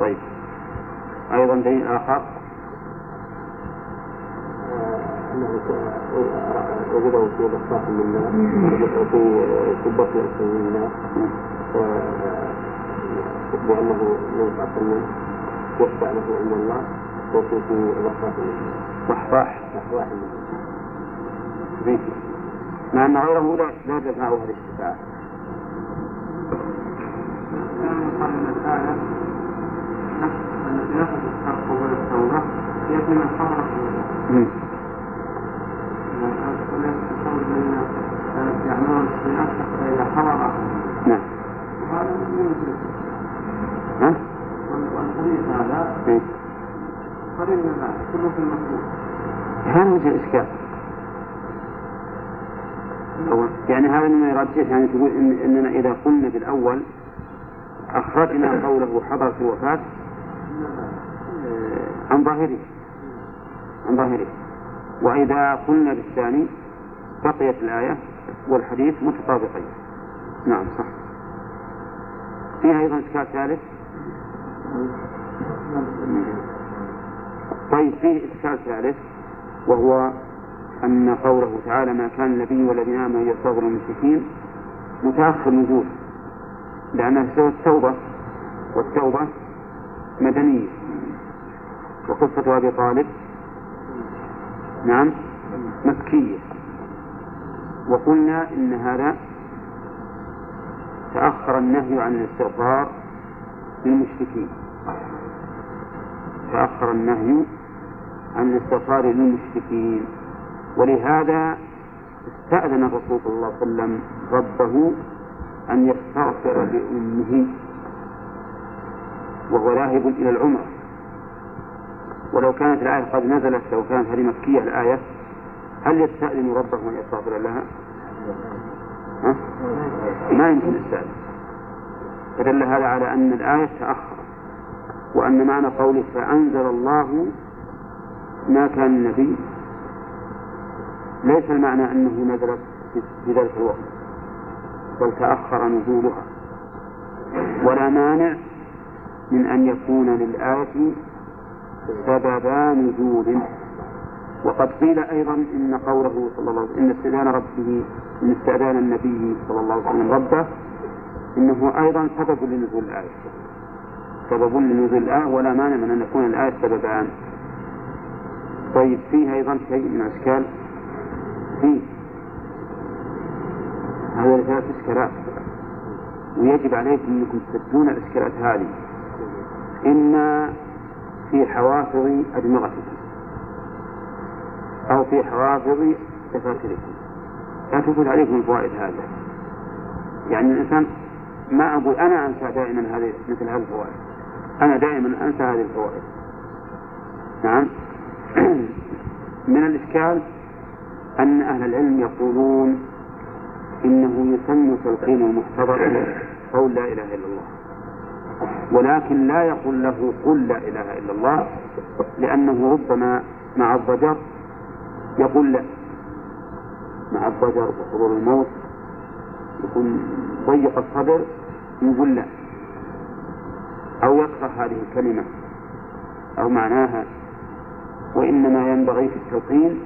Speaker 1: طيب. أيضا دليل آخر؟
Speaker 4: أنه وجده في من من له عند الله. وفي في من
Speaker 1: به مع أن غيره لا لا تنفعه هذه الشفاعة. نعم. ها؟
Speaker 4: والحديث هذا كله في
Speaker 1: هذا وجه الإشكال. يعني هذا مما يرجح يعني تقول إن إننا إذا قلنا بالأول أخرجنا قوله حضرت الوفاة آه، عن ظاهره. عن ظاهره. وإذا قلنا بالثاني بقيت الآية والحديث متطابقين. نعم صح. فيها أيضا إشكال ثالث. طيب فيه إشكال ثالث وهو أن قوله تعالى ما كان النبي والذين آمنوا يستغفروا المشركين متأخر نزول لأنها سوى التوبة والتوبة مدنية. وقصة أبي طالب نعم مكية. وقلنا إن هذا تأخر النهي عن الاستغفار للمشركين. تأخر النهي عن الاستغفار للمشركين ولهذا استأذن الرسول صلى الله عليه وسلم ربه أن يستغفر لأمه وهو ذاهب إلى العمرة ولو كانت الآية قد نزلت لو كانت هذه مكية الآية هل يستأذن ربه أن يستغفر لها؟ ها؟ ما يمكن يستأذن فدل هذا على أن الآية تأخرت وأن معنى قوله فأنزل الله ما كان النبي ليس المعنى أنه نزلت في ذلك الوقت بل تأخر نزولها. ولا مانع من أن يكون للآية سببا نزول. وقد قيل أيضا إن قوله صلى الله عليه وسلم إن استئذان ربه إن استئذان النبي صلى الله عليه وسلم ربه إنه أيضا سبب لنزول الآية. سبب لنزول الآية ولا مانع من أن يكون الآية سببان طيب فيه أيضا شيء من الأشكال فيه. هذه ثلاث إشكالات ويجب عليكم أنكم تسدون الإشكالات هذه. إما في حوافظ أدمغتكم. أو في حوافظ دفاتركم لا تفوت عليكم الفوائد هذه. يعني الإنسان ما أقول أنا أنسى دائما هذه مثل هذه الفوائد. أنا دائما أنسى هذه الفوائد. نعم. من الإشكال أن أهل العلم يقولون إنه يسمى تلقين المحتضر قول لا إله إلا الله ولكن لا يقول له قل لا إله إلا الله لأنه ربما مع الضجر يقول لا. مع الضجر وحضور الموت يكون ضيق الصدر يقول لا. أو يكره هذه الكلمة أو معناها وإنما ينبغي في التلقين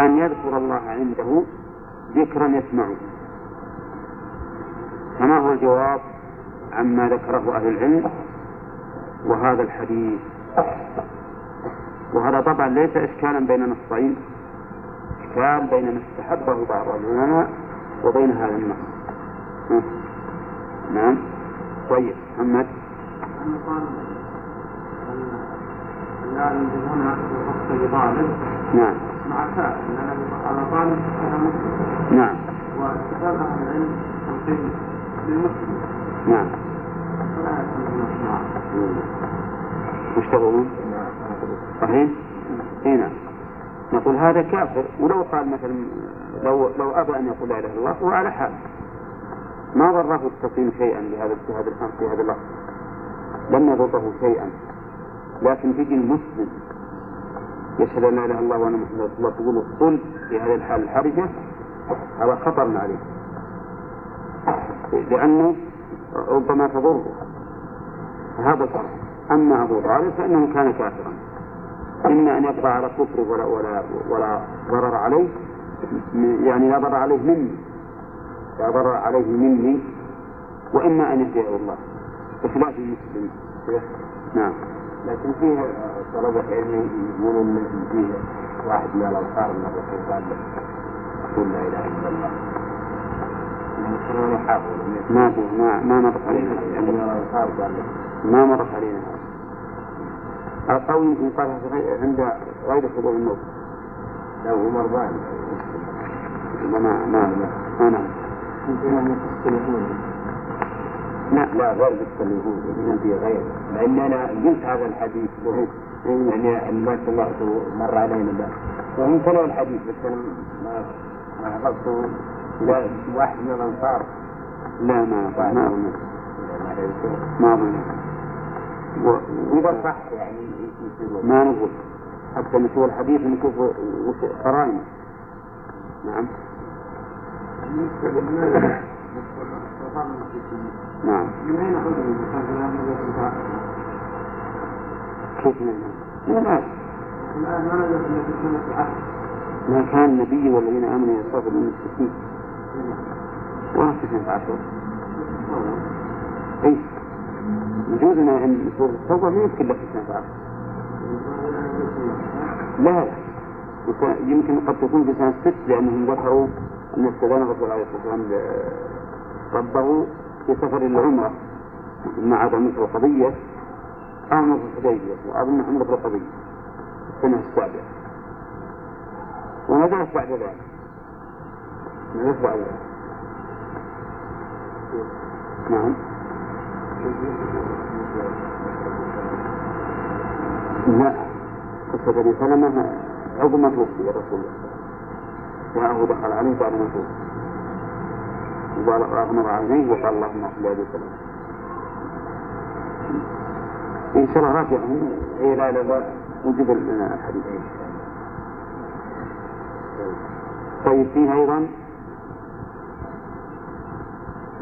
Speaker 1: أن يذكر الله عنده ذكرا يسمعه. فما هو الجواب عما ذكره أهل العلم؟ وهذا الحديث. وهذا طبعا ليس إشكالا بين نصين. إشكال بين ما استحبه بعض العلماء وبين هذا النص نعم. طيب محمد؟ نعم.
Speaker 2: مع كاف على طالب
Speaker 1: نعم.
Speaker 2: واتفاق أهل العلم للمسلم
Speaker 1: نعم.
Speaker 2: فلا
Speaker 1: وش تقولون؟ صحيح؟ اي نعم. نقول هذا كافر. ولو قال مثلا لو لو أبى أن يقول لا إله إلا الله هو على حال. ما ضره التقييم شيئا بهذا في هذا في هذا اللفظ. لم يضره شيئا. لكن تجي المسلم يشهد أن لا إله إلا الله وأن محمد رسول الله تقول قل في هذه الحال الحرجة هذا خطر عليه لأنه ربما تضره. هذا الفرق أما أبو طالب فإنه كان كافرا. إما أن يبقى على كفره ولا ولا ولا ضرر عليه يعني لا ضرر عليه مني لا ضرر عليه مني وإما أن يهديه الله. بخلاف المسلم. نعم.
Speaker 2: لكن فيه طلبة علم يقولون إن فيه واحد من الأنصار من الرسول قال له قل لا إله إلا الله.
Speaker 1: ما في ما ما مرت علينا.
Speaker 2: يعني
Speaker 1: ما مرت علينا. أو يمكن قالها عند غير حضور الموت.
Speaker 2: لو هو مرضان
Speaker 1: ما ما ما ما نعم لا
Speaker 2: لا غير بالتليفون يقولون في غير. لأن أنا قلت هذا الحديث له يعني ما سمعته مر علينا ده وهم تلوا الحديث بس أنا ما ما حفظته واحد من الأنصار.
Speaker 1: لا ما ما
Speaker 2: ما.
Speaker 1: ما
Speaker 2: صح يعني
Speaker 1: ما نقول حتى نشوف الحديث نشوف وش نعم. نعم.
Speaker 2: من
Speaker 1: من من
Speaker 2: ما
Speaker 1: ما كان النبي والذين آمنوا يستغفرون للمشركين ولا في سنة عشر. أي يجوز أن سورة التوبة ما يمكن لك سنة عشر. لا. يمكن قد تكون في سنة ست لأنهم ذكروا أن استدان الرسول عليه الصلاة والسلام ربه في سفر العمرة مع عدم القضية أمر الحديبية وأظن عمرة القضية السنة السابعة ونزلت بعد ذلك؟ نزلت بعد ذلك؟ نعم. لا. قصة أبي سلمة ما توفي جاءه دخل عليه بعد ما توفي وقال أغمض عينيه وقال اللهم اغفر لأبي سلمة إن شاء الله راجع إيه لا لا وجد لنا الحديث. طيب فيه أيضا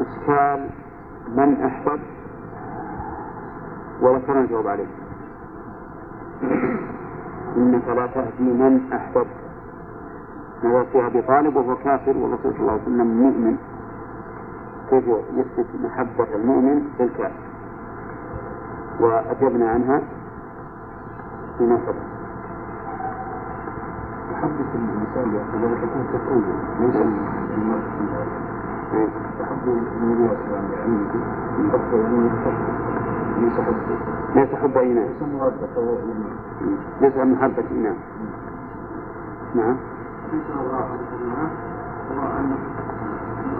Speaker 1: إشكال من أحبب وذكرنا الجواب عليه. إنك لا تهدي من أحببت. نظر في أبي طالب وهو كافر والرسول صلى الله عليه وسلم مؤمن. كيف يثبت محبة المؤمن للكافر. وأجبنا عنها فيما سبق
Speaker 2: محبة الإنسان لو تكون تفعيلا ليس المرء يحب النبي صلى الله عليه وسلم حتى يعني ليس حبه
Speaker 1: ليس حب إيمان.
Speaker 2: ليس
Speaker 1: محبة إيمان. نعم.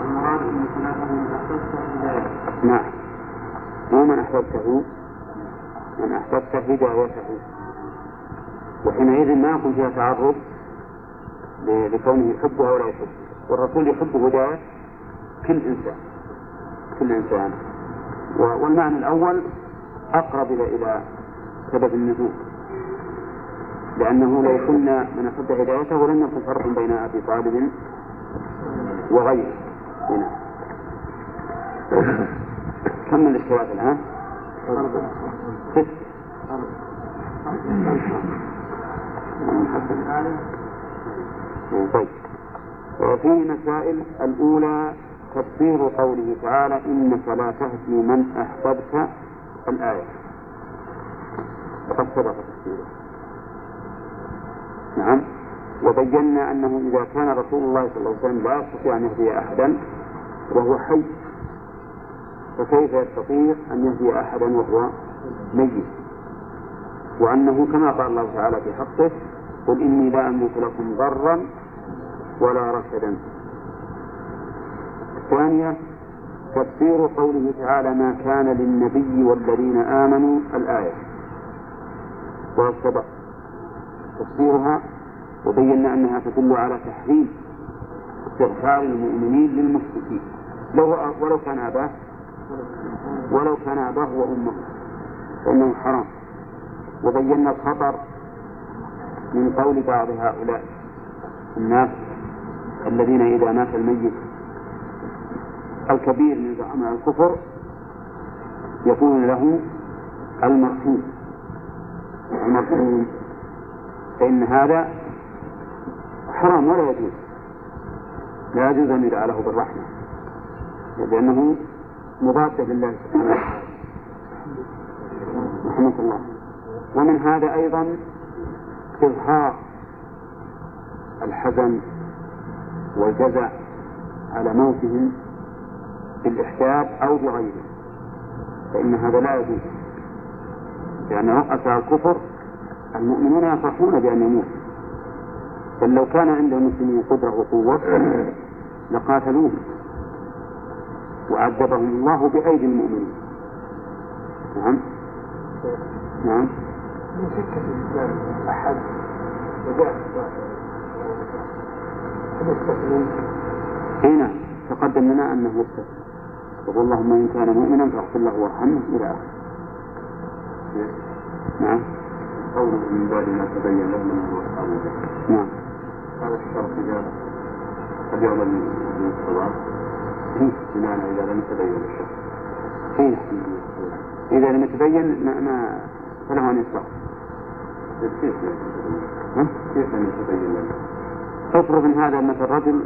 Speaker 2: المراد أن خلافه من أحببته
Speaker 1: نعم أحببته من أحببت هدايته. وحينئذ ما يكون فيها تعرض لكونه يحبها ولا يحب والرسول يحب هداية كل إنسان كل إنسان. والمعنى الأول أقرب إلى إلى سبب النزول. لأنه لو كنا من أحب هدايته لم يكن فرق بين أبي طالب وغيره. هنا. كم من الاشتراك الآن؟ ست طيب. وفيه مسائل الأولى تفسير قوله تعالى إنك لا تهدي من أحببت الآية. وقد سبق تفسيره نعم. وبينا أنه إذا كان رسول الله صلى الله عليه وسلم لا يستطيع أن يهدي أحدا وهو حي فكيف يستطيع أن يهدي أحدا وهو ميت؟ وأنه كما قال الله تعالى في حقه قل إني لا أملك لكم ضرا ولا رشدا. الثانية تفسير قوله تعالى ما كان للنبي والذين آمنوا الآية. والصدق تفسيرها وبينا أنها تدل على تحريم استغفار المؤمنين للمشركين. لو ولو كان أباه ولو كان أباه وأمه فإنه حرام. وبينا الخطر من قول بعض هؤلاء الناس الذين إذا مات الميت الكبير من زعماء الكفر يكون له المرحوم. المرحوم. فإن هذا حرام ولا يجوز. لا يجوز أن يدعى له بالرحمة لأنه مضاد لله سبحانه وتعالى. رحمة الله. ومن هذا أيضا إظهار الحزن والجزع على موتهم بالإحساب أو بغيره فإن هذا لا يجوز. لأن رؤساء الكفر المؤمنون يفرحون بأن يموت. بل لو كان عند المسلمين قدرة وقوة لقاتلوه وعذبهم الله بأيدي المؤمنين. نعم. نعم.
Speaker 2: من شك في الإسلام أحد؟ وجاء
Speaker 1: أي نعم. تقدم لنا أنه يستثنى يقول اللهم إن كان مؤمنا فاغفر له وارحمه إلى آخره. نعم.
Speaker 2: قوله من بعد ما تبين له من هو أصحاب
Speaker 1: نعم.
Speaker 2: هذا الشرط إذا قد يعمل بالصواب
Speaker 1: إيه.
Speaker 2: بمعنى إذا لم يتبين الشرط.
Speaker 1: إيه. إذا لم يتبين ما, ما فله ان يستغفر كيف كيف لم تبين لنا؟ افرض ان هذا مثل رجل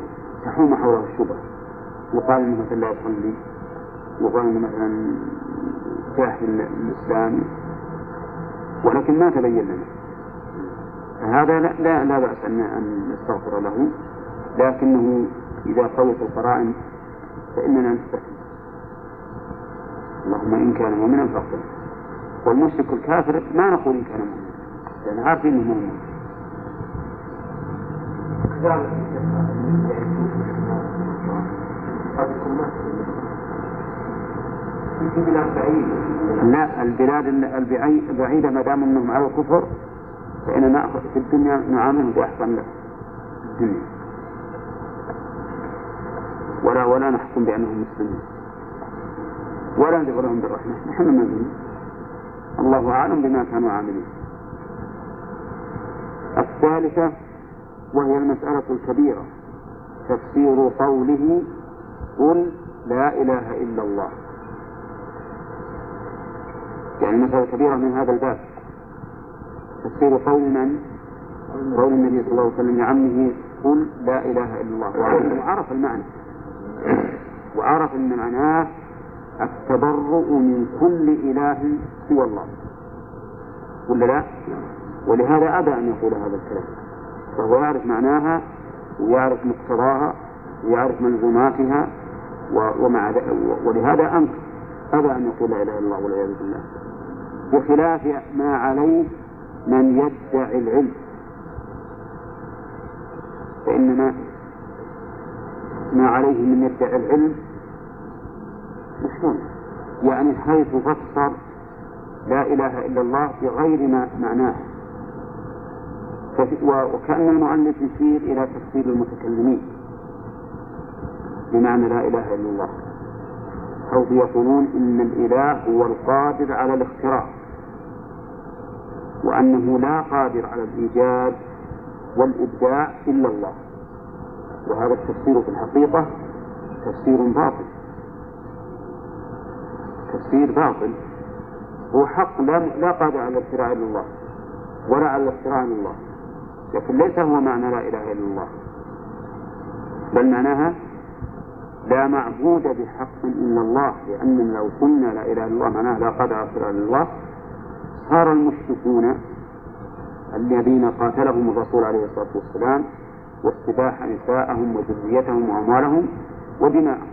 Speaker 1: تحوم حوله الشبهه يقال إنه مثلا لا يصلي. يقال إنه مثلا جاهل الاسلام ولكن ما تبين لنا. هذا لا لا, لا بأس أن أن نستغفر له لكنه إذا قوت القرائن فإننا نستحي اللهم إن كان مؤمنا فاغفر والمشرك الكافر ما نقول إن كان مؤمنا لأن عارفين أنه مؤمن. بعيدة لا البلاد البعيدة ما دام أنهم على الكفر فإننا في الدنيا نعاملهم بأحسن له الدنيا. ولا ولا نحكم بأنهم مسلمين ولا ندعو لهم بالرحمة. نحن مؤمنين الله أعلم بما كانوا عاملين. الثالثة وهي المسألة الكبيرة تفسير قوله قل لا إله إلا الله. يعني مسألة كبيرة من هذا الباب. تفسير قول من؟ قول النبي صلى الله عليه وسلم لعمه قل لا إله إلا الله. وعرف المعنى. وعرف أن معناه التبرؤ من كل إله سوى الله. ولا لا؟ ولهذا أبى أن يقول هذا الكلام. فهو يعرف معناها ويعرف مقتضاها ويعرف منظوماتها ومع ولهذا أنكر أبى أن يقول لا إله إلا الله والعياذ بالله. بخلاف ما عليه من يدعي العلم. فإنما ما عليه من يدعي العلم مشهور يعني حيث فسر لا إله إلا الله بغير ما معناه. وكأن المؤلف يشير إلى تفسير المتكلمين بمعنى لا إله إلا الله. أو يقولون إن الإله هو القادر على الاختراع. وأنه لا قادر على الإيجاد والإبداع إلا الله. وهذا التفسير في الحقيقة تفسير باطل. تفسير باطل. هو حق لا لا قادر على الاختراع إلا الله. ولا على الاختراع إلا الله. لكن ليس هو معنى لا إله إلا الله. بل معناها لا معبود بحق إلا الله لأن لو قلنا لا إله إلا الله معناها لا قادر على الاختراع إلا الله. صار المشركون الذين قاتلهم الرسول عليه الصلاة والسلام واستباح نساءهم وذريتهم وأموالهم ودماءهم.